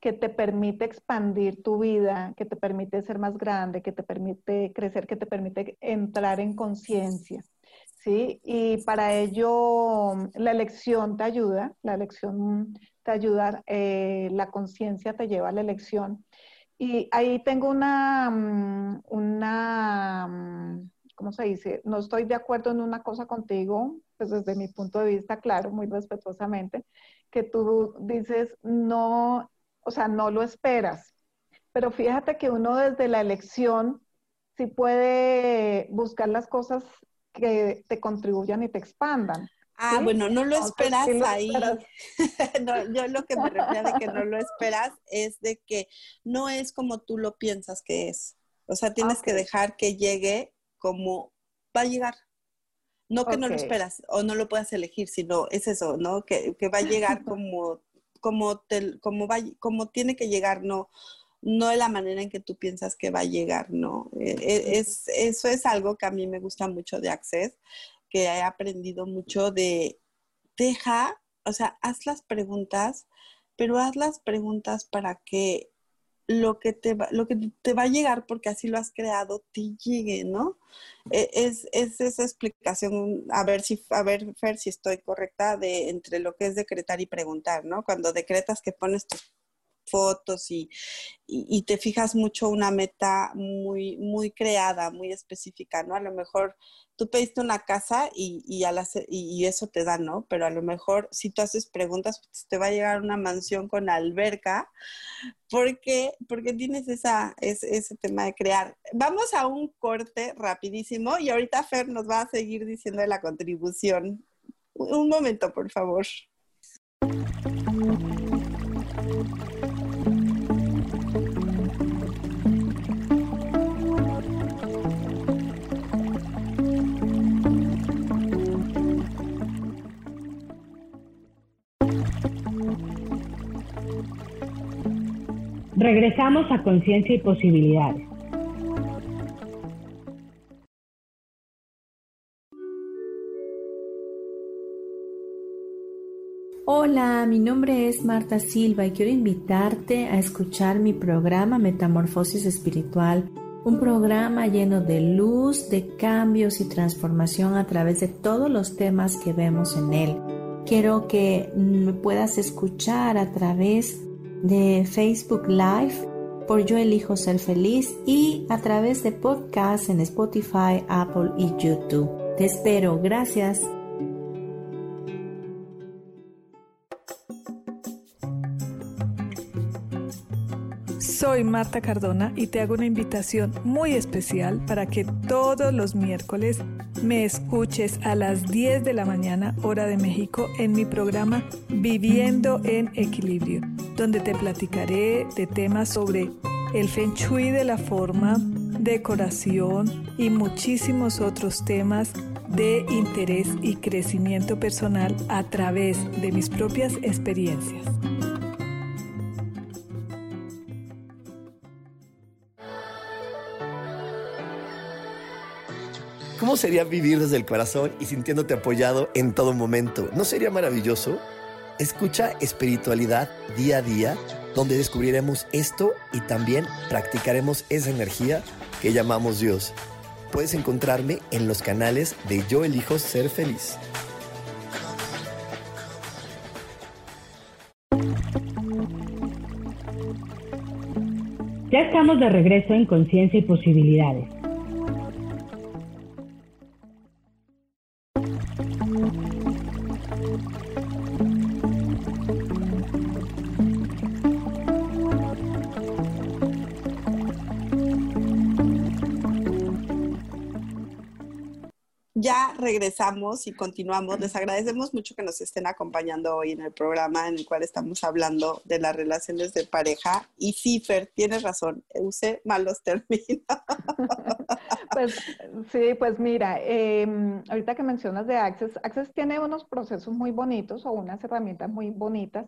que te permite expandir tu vida, que te permite ser más grande, que te permite crecer, que te permite entrar en conciencia. ¿sí? Y para ello la elección te ayuda, la elección te ayuda, eh, la conciencia te lleva a la elección. Y ahí tengo una, mm, una, mm, ¿cómo se dice? No estoy de acuerdo en una cosa contigo, pues desde mi punto de vista, claro, muy respetuosamente, que tú dices, no, o sea, no lo esperas. Pero fíjate que uno desde la elección sí puede buscar las cosas que te contribuyan y te expandan. Ah, bueno, no lo esperas ahí. yo lo que me refiero de que no lo esperas es de que no es como tú lo piensas que es. O sea, tienes que dejar que llegue como va a llegar. No que no lo esperas o no lo puedas elegir, sino es eso, ¿no? Que, va a llegar como, como, te, como, va, como tiene que llegar, no, no de la manera en que tú piensas que va a llegar, ¿no? E, e, es, eso es algo que a mí me gusta mucho de Access, que he aprendido mucho de deja, o sea, haz las preguntas, pero haz las preguntas para que lo que te va, lo que te va a llegar porque así lo has creado te llegue, ¿no? E, es, es, esa explicación, a ver si, a ver, Fer, si estoy correcta de entre lo que es decretar y preguntar, ¿no? Cuando decretas que pones tus fotos y, y, te fijas mucho una meta muy, muy creada, muy específica, ¿no? A lo mejor tú pediste una casa y, y, y, eso te da, ¿no? Pero a lo mejor si tú haces preguntas, pues, te va a llegar una mansión con alberca, porque, porque tienes esa, ese tema de crear. Vamos a un corte rapidísimo y ahorita Fer nos va a seguir diciendo de la contribución. Un momento, por favor. Regresamos a Conciencia y Posibilidades. Hola, mi nombre es Marta Silva y quiero invitarte a escuchar mi programa Metamorfosis Espiritual, un programa lleno de luz, de cambios y transformación a través de todos los temas que vemos en él. Quiero que me puedas escuchar a través de Facebook Live por Yo Elijo Ser Feliz y a través de podcasts en Spotify, Apple y YouTube. Te espero, gracias. Soy Marta Cardona y te hago una invitación muy especial para que todos los miércoles me escuches a las 10 de la mañana hora de México en mi programa Viviendo en Equilibrio, donde te platicaré de temas sobre el feng shui de la forma, decoración y muchísimos otros temas de interés y crecimiento personal a través de mis propias experiencias. ¿Cómo sería vivir desde el corazón y sintiéndote apoyado en todo momento? ¿No sería maravilloso? Escucha espiritualidad día a día, donde descubriremos esto y también practicaremos esa energía que llamamos Dios. Puedes encontrarme en los canales de Yo elijo ser feliz. Ya estamos de regreso en Conciencia y Posibilidades. Regresamos y continuamos. Les agradecemos mucho que nos estén acompañando hoy en el programa en el cual estamos hablando de las relaciones de pareja. Y sí, tienes razón, use malos términos. Pues sí, pues mira, em, ahorita que mencionas de Access, Access tiene unos procesos muy bonitos o unas herramientas muy bonitas.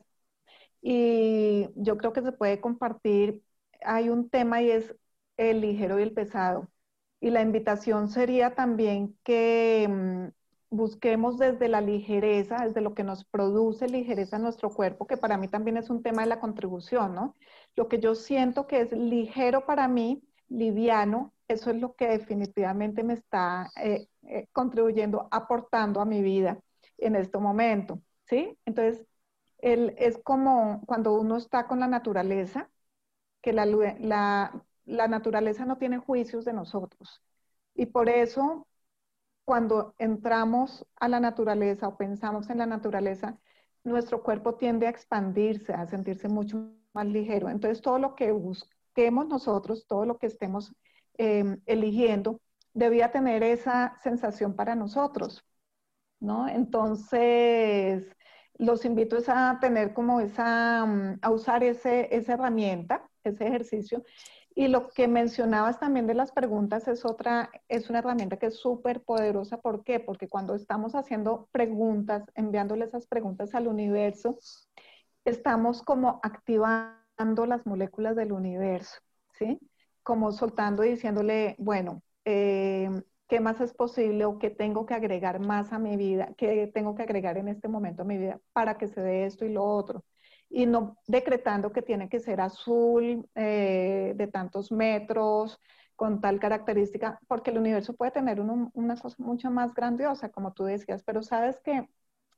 Y yo creo que se puede compartir. Hay un tema y es el ligero y el pesado y la invitación sería también que mm, busquemos desde la ligereza, desde lo que nos produce ligereza en nuestro cuerpo, que para mí también es un tema de la contribución, ¿no? Lo que yo siento que es ligero para mí, liviano, eso es lo que definitivamente me está eh, eh, contribuyendo, aportando a mi vida en este momento, ¿sí? Entonces, es como cuando uno está con la naturaleza, que la, la naturaleza no tiene juicios de nosotros. Y por eso, cuando entramos a la naturaleza o pensamos en la naturaleza, nuestro cuerpo tiende a expandirse, a sentirse mucho más ligero. Entonces, todo lo que busquemos nosotros, todo lo que estemos em, eligiendo, debía tener esa sensación para nosotros, ¿no? Entonces, los invito a tener como esa, mm, a usar ese, esa herramienta, ese ejercicio, y lo que mencionabas también de las preguntas es otra, es una herramienta que es súper poderosa. ¿Por qué? Porque cuando estamos haciendo preguntas, enviándole esas preguntas al universo, estamos como activando las moléculas del universo, ¿sí? Como soltando y diciéndole, bueno, eh, ¿qué más es posible o qué tengo que agregar más a mi vida? ¿Qué tengo que agregar en este momento a mi vida para que se dé esto y lo otro? Y no decretando que tiene que ser azul eh, de tantos metros, con tal característica, porque el universo puede tener una cosa mucho más grandiosa, como tú decías, pero sabes que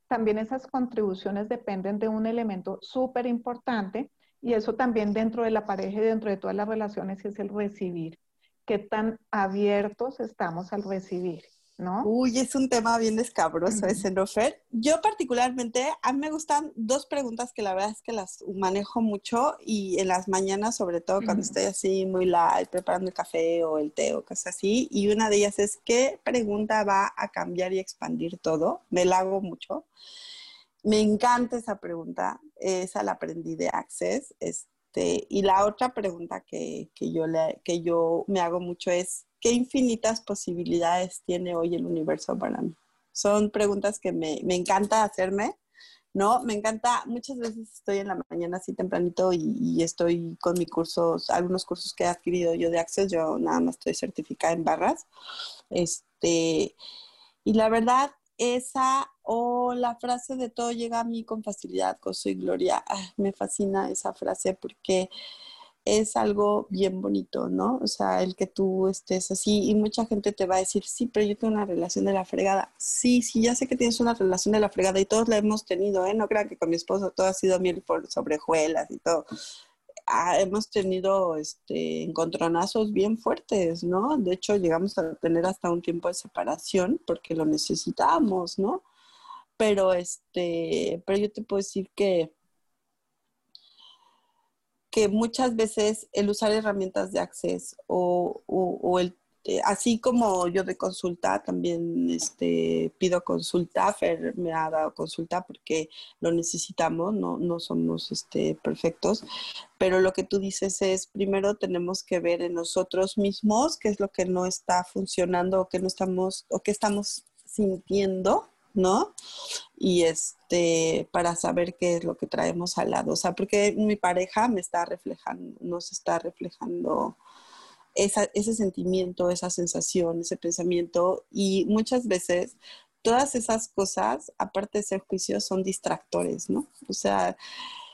también esas contribuciones dependen de un elemento súper importante y eso también dentro de la pareja y dentro de todas las relaciones es el recibir. ¿Qué tan abiertos estamos al recibir? ¿No? Uy, es un tema bien escabroso ese, ¿no, Fer? Yo particularmente, a mí me gustan dos preguntas que la verdad es que las manejo mucho y en las mañanas, sobre todo cuando estoy así muy light, preparando el café o el té o cosas así. Y una de ellas es, ¿qué pregunta va a cambiar y expandir todo? Me la hago mucho. Me encanta esa pregunta, esa la aprendí de Access. Este, y la otra pregunta que, que, yo le, que yo me hago mucho es, qué infinitas posibilidades tiene hoy el universo para mí. Son preguntas que me, encanta hacerme, ¿no? Me encanta, muchas veces estoy en la mañana así tempranito y, estoy con mis cursos, algunos cursos que he adquirido yo de Access, yo nada más estoy certificada en barras. Este, y la verdad, esa o la frase de todo llega a mí con facilidad, gozo y gloria, me fascina esa frase porque es algo bien bonito, ¿no? O sea, el que tú estés así y mucha gente te va a decir, sí, pero yo tengo una relación de la fregada. Sí, sí, ya sé que tienes una relación de la fregada y todos la hemos tenido, ¿eh? No crean que con mi esposo todo ha sido miel por sobrejuelas y todo. Ah, hemos tenido este, encontronazos bien fuertes, ¿no? De hecho, llegamos a tener hasta un tiempo de separación porque lo necesitábamos, ¿no? Pero, este, pero yo te puedo decir que que muchas veces el usar herramientas de acceso o, el eh, así como yo de consulta también este, pido consulta, Fer me ha dado consulta porque lo necesitamos, no, no somos este, perfectos, pero lo que tú dices es, primero tenemos que ver en nosotros mismos qué es lo que no está funcionando o que no estamos, o que estamos sintiendo, ¿no? Y este, para saber qué es lo que traemos al lado. O sea, porque mi pareja me está reflejando, nos está reflejando ese sentimiento, esa sensación, ese pensamiento. Y muchas veces todas esas cosas, aparte de ser juicios, son distractores, ¿no? O sea,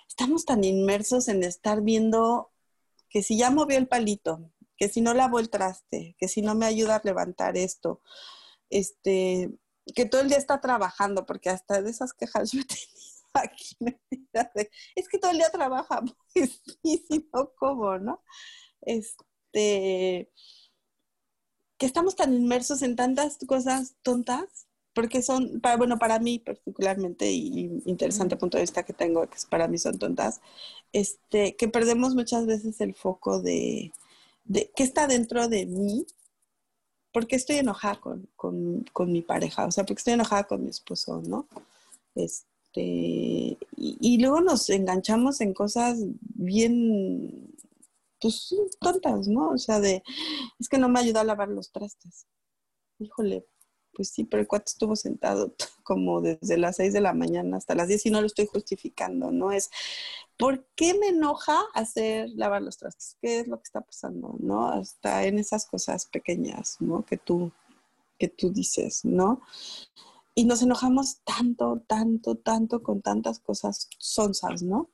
estamos tan inmersos en estar viendo que si ya movió el palito, que si no lavó el traste, que si no me ayuda a levantar esto, este, que todo el día está trabajando, porque hasta de esas quejas yo he tenido aquí, es que todo el día trabaja, pues ¿cómo, no? Este, que estamos tan inmersos en tantas cosas tontas, porque son, para, bueno, para mí particularmente, y interesante punto de vista que tengo, que para mí son tontas, este, que perdemos muchas veces el foco de, de qué está dentro de mí, porque estoy enojada con, con, mi pareja, o sea, porque estoy enojada con mi esposo, ¿no? Este, y, y luego nos enganchamos en cosas bien, pues tontas, ¿no? O sea, de, es que no me ayuda a lavar los trastes. Híjole, pues sí, pero el cuate estuvo sentado como desde las 6 de la mañana hasta las 10 y no lo estoy justificando, ¿no? Es, ¿por qué me enoja hacer lavar los trastes? ¿Qué es lo que está pasando, no? Hasta en esas cosas pequeñas, ¿no? Que tú, que tú dices, ¿no? Y nos enojamos tanto, tanto, tanto con tantas cosas sonsas, ¿no?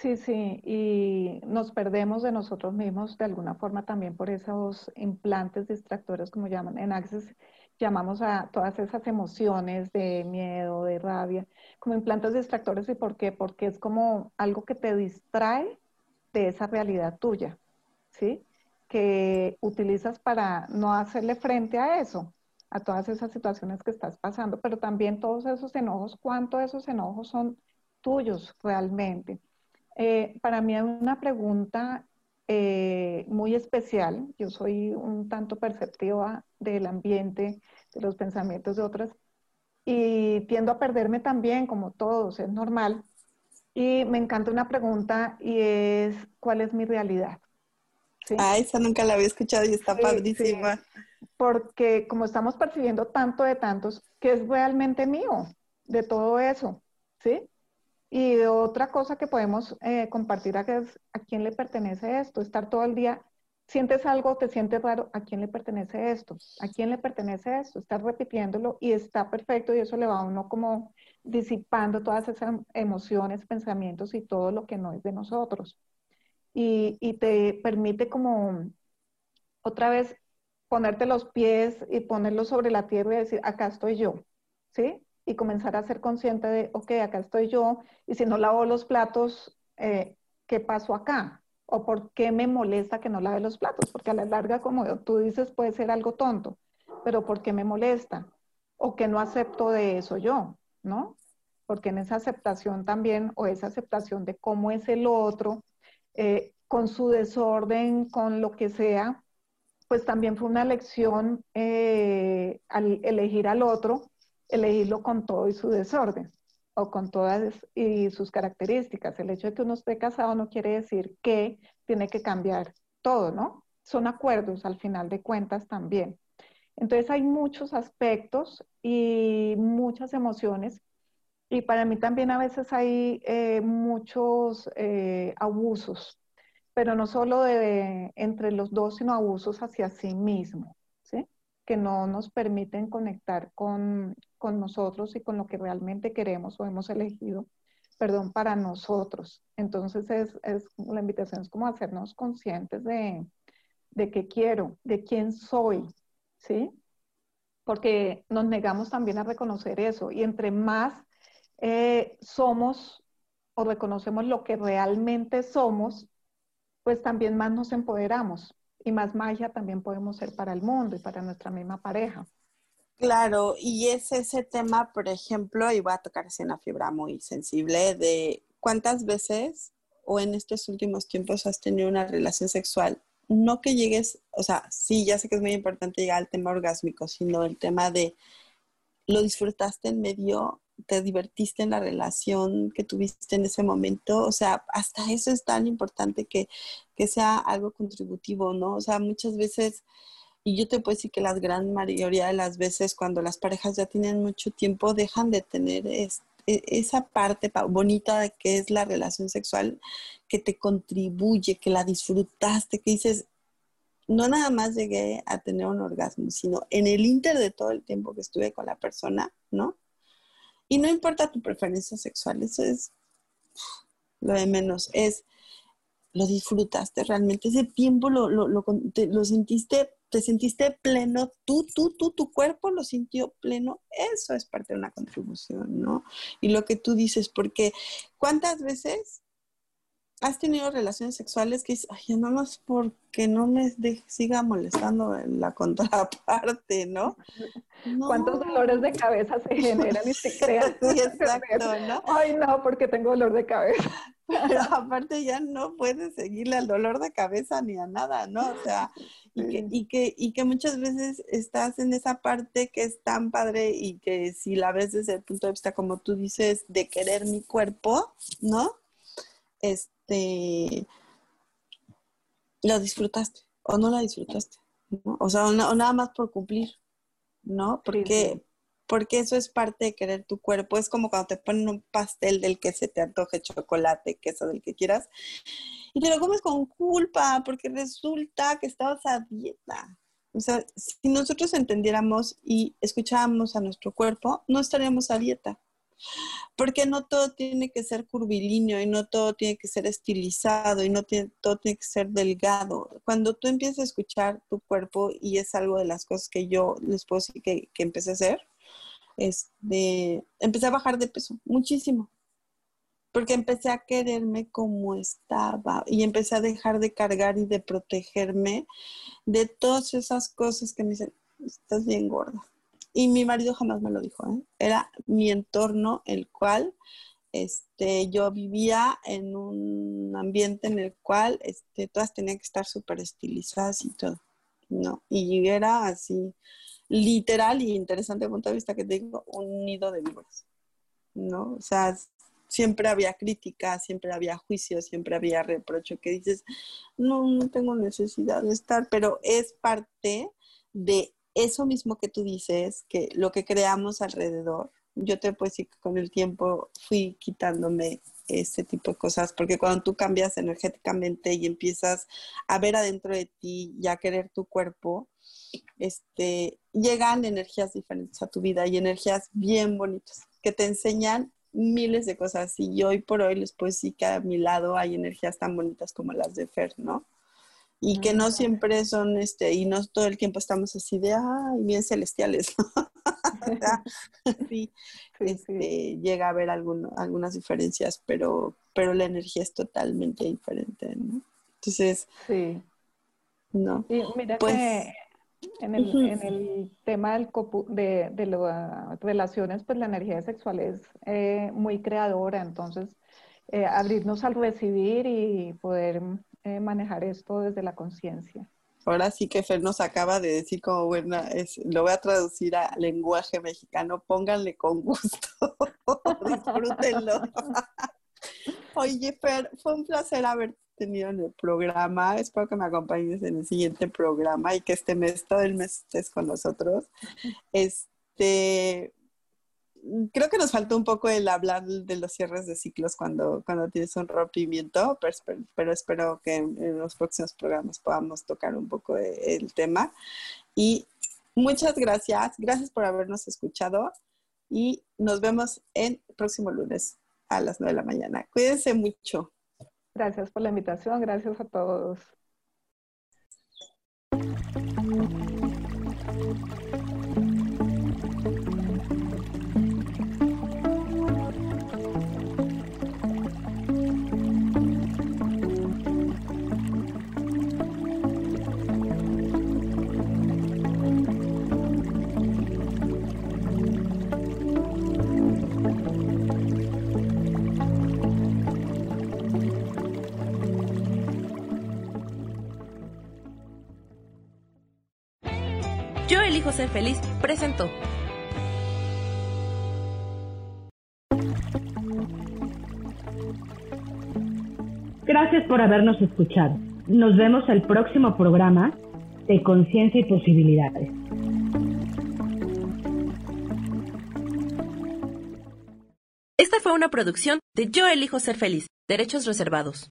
Sí, sí, y nos perdemos de nosotros mismos de alguna forma también por esos implantes distractores, como llaman. En Access llamamos a todas esas emociones de miedo, de rabia, como implantes distractores. ¿Y por qué? Porque es como algo que te distrae de esa realidad tuya, ¿sí? Que utilizas para no hacerle frente a eso, a todas esas situaciones que estás pasando, pero también todos esos enojos, ¿cuántos de esos enojos son tuyos realmente? Eh, para mí hay una pregunta eh, muy especial. Yo soy un tanto perceptiva del ambiente, de los pensamientos de otras, y tiendo a perderme también, como todos, es normal. Y me encanta una pregunta y es, ¿cuál es mi realidad? Ah, esa nunca la había escuchado y está padrísima. Porque como estamos percibiendo tanto de tantos, ¿qué es realmente mío de todo eso? ¿Sí? Y otra cosa que podemos eh, compartir acá es a quién le pertenece esto, estar todo el día, sientes algo, te sientes raro, ¿a quién le pertenece esto? ¿A quién le pertenece esto? Estás repitiéndolo y está perfecto y eso le va a uno como disipando todas esas emociones, pensamientos y todo lo que no es de nosotros. Y, y te permite como otra vez ponerte los pies y ponerlos sobre la tierra y decir, acá estoy yo, ¿sí? Y comenzar a ser consciente de, ok, acá estoy yo, y si no lavo los platos, eh, ¿qué pasó acá? ¿O por qué me molesta que no lave los platos? Porque a la larga, como tú dices, puede ser algo tonto, pero ¿por qué me molesta? ¿O que no acepto de eso yo? ¿No? Porque en esa aceptación también, o esa aceptación de cómo es el otro, eh, con su desorden, con lo que sea, pues también fue una lección eh, al elegir al otro, elegirlo con todo y su desorden o con todas y sus características. El hecho de que uno esté casado no quiere decir que tiene que cambiar todo, ¿no? Son acuerdos al final de cuentas también. Entonces hay muchos aspectos y muchas emociones y para mí también a veces hay eh, muchos eh, abusos, pero no solo de, entre los dos, sino abusos hacia sí mismo que no nos permiten conectar con, con nosotros y con lo que realmente queremos o hemos elegido, perdón, para nosotros. Entonces es, es la invitación es como hacernos conscientes de, de qué quiero, de quién soy, ¿sí? Porque nos negamos también a reconocer eso y entre más eh, somos o reconocemos lo que realmente somos, pues también más nos empoderamos y más magia también podemos ser para el mundo y para nuestra misma pareja. Claro, y es ese tema, por ejemplo, y voy a tocar una fibra muy sensible de cuántas veces o en estos últimos tiempos has tenido una relación sexual, no que llegues, o sea, sí, ya sé que es muy importante llegar al tema orgásmico, sino el tema de lo disfrutaste en medio te divertiste en la relación que tuviste en ese momento. O sea, hasta eso es tan importante que, sea algo contributivo, ¿no? O sea, muchas veces Y yo te puedo decir que la gran mayoría de las veces cuando las parejas ya tienen mucho tiempo dejan de tener e, esa parte bonita que es la relación sexual que te contribuye, que la disfrutaste, que dices, no nada más llegué a tener un orgasmo, sino en el inter de todo el tiempo que estuve con la persona, ¿no? Y no importa tu preferencia sexual, eso es lo de menos, es lo disfrutaste realmente, ese tiempo lo, lo, lo, lo sentiste te sentiste pleno, tú, tú, tú, tu cuerpo lo sintió pleno, eso es parte de una contribución, ¿no? Y lo que tú dices, porque ¿cuántas veces has tenido relaciones sexuales que dices, ay, no más porque no me siga molestando la contraparte, ¿no? ¿Cuántos dolores de cabeza se generan y se crean? sí, exacto, ¿no? Ay, no, porque tengo dolor de cabeza. Pero aparte ya no puedes seguirle al dolor de cabeza ni a nada, ¿no? O sea, y que, y que, y que muchas veces estás en esa parte que es tan padre y que si la ves desde el punto de vista, como tú dices, de querer mi cuerpo, ¿no? Este, lo disfrutaste o no la disfrutaste, ¿no? O sea, o, nada más por cumplir, ¿no? Porque, porque eso es parte de querer tu cuerpo. Es como cuando te ponen un pastel del que se te antoje chocolate, queso, del que quieras, y te lo comes con culpa porque resulta que estabas a dieta. O sea, si nosotros entendiéramos y escuchábamos a nuestro cuerpo, no estaríamos a dieta. Porque no todo tiene que ser curvilíneo y no todo tiene que ser estilizado y no tiene, todo tiene que ser delgado. Cuando tú empiezas a escuchar tu cuerpo, y es algo de las cosas que yo les puedo decir que, empecé a hacer, este, empecé a bajar de peso muchísimo porque empecé a quererme como estaba y empecé a dejar de cargar y de protegerme de todas esas cosas que me dicen, estás bien gorda. Y mi marido jamás me lo dijo, ¿eh? era mi entorno el cual este, yo vivía en un ambiente en el cual este, todas tenían que estar súper estilizadas y todo, ¿no? Y era así, literal y interesante punto de vista que tengo, un nido de víboras, ¿no? O sea, siempre había crítica, siempre había juicio, siempre había reprocho que dices, no, no tengo necesidad de estar, pero es parte de eso mismo que tú dices, que lo que creamos alrededor. Yo te puedo decir que con el tiempo fui quitándome ese tipo de cosas, porque cuando tú cambias energéticamente y empiezas a ver adentro de ti y a querer tu cuerpo, este, llegan energías diferentes a tu vida y energías bien bonitas que te enseñan miles de cosas y hoy por hoy les puedo decir que a mi lado hay energías tan bonitas como las de Fer, ¿no? Y que no siempre son, este, y no todo el tiempo estamos así de, ay, bien celestiales, ¿no? sí, este, llega a haber algunas diferencias, pero, pero la energía es totalmente diferente, ¿no? Entonces, sí. no. Y mira pues, que en el, en el tema del de, de las relaciones, pues la energía sexual es eh, muy creadora, entonces eh, abrirnos al recibir y poder eh, manejar esto desde la conciencia. Ahora sí que Fer nos acaba de decir como buena, es, lo voy a traducir a lenguaje mexicano, pónganle con gusto, disfrútenlo. Oye, Fer, fue un placer haberte tenido en el programa. Espero que me acompañes en el siguiente programa y que este mes, todo el mes estés con nosotros. Este, creo que nos faltó un poco el hablar de los cierres de ciclos cuando, cuando tienes un rompimiento, pero, espero que en, los próximos programas podamos tocar un poco el tema. Y muchas gracias, gracias por habernos escuchado y nos vemos el próximo lunes a las 9 de la mañana. Cuídense mucho. Gracias por la invitación, gracias a todos. Ser feliz presentó. Gracias por habernos escuchado. Nos vemos el próximo programa de conciencia y posibilidades. Esta fue una producción de Yo elijo ser feliz, derechos reservados.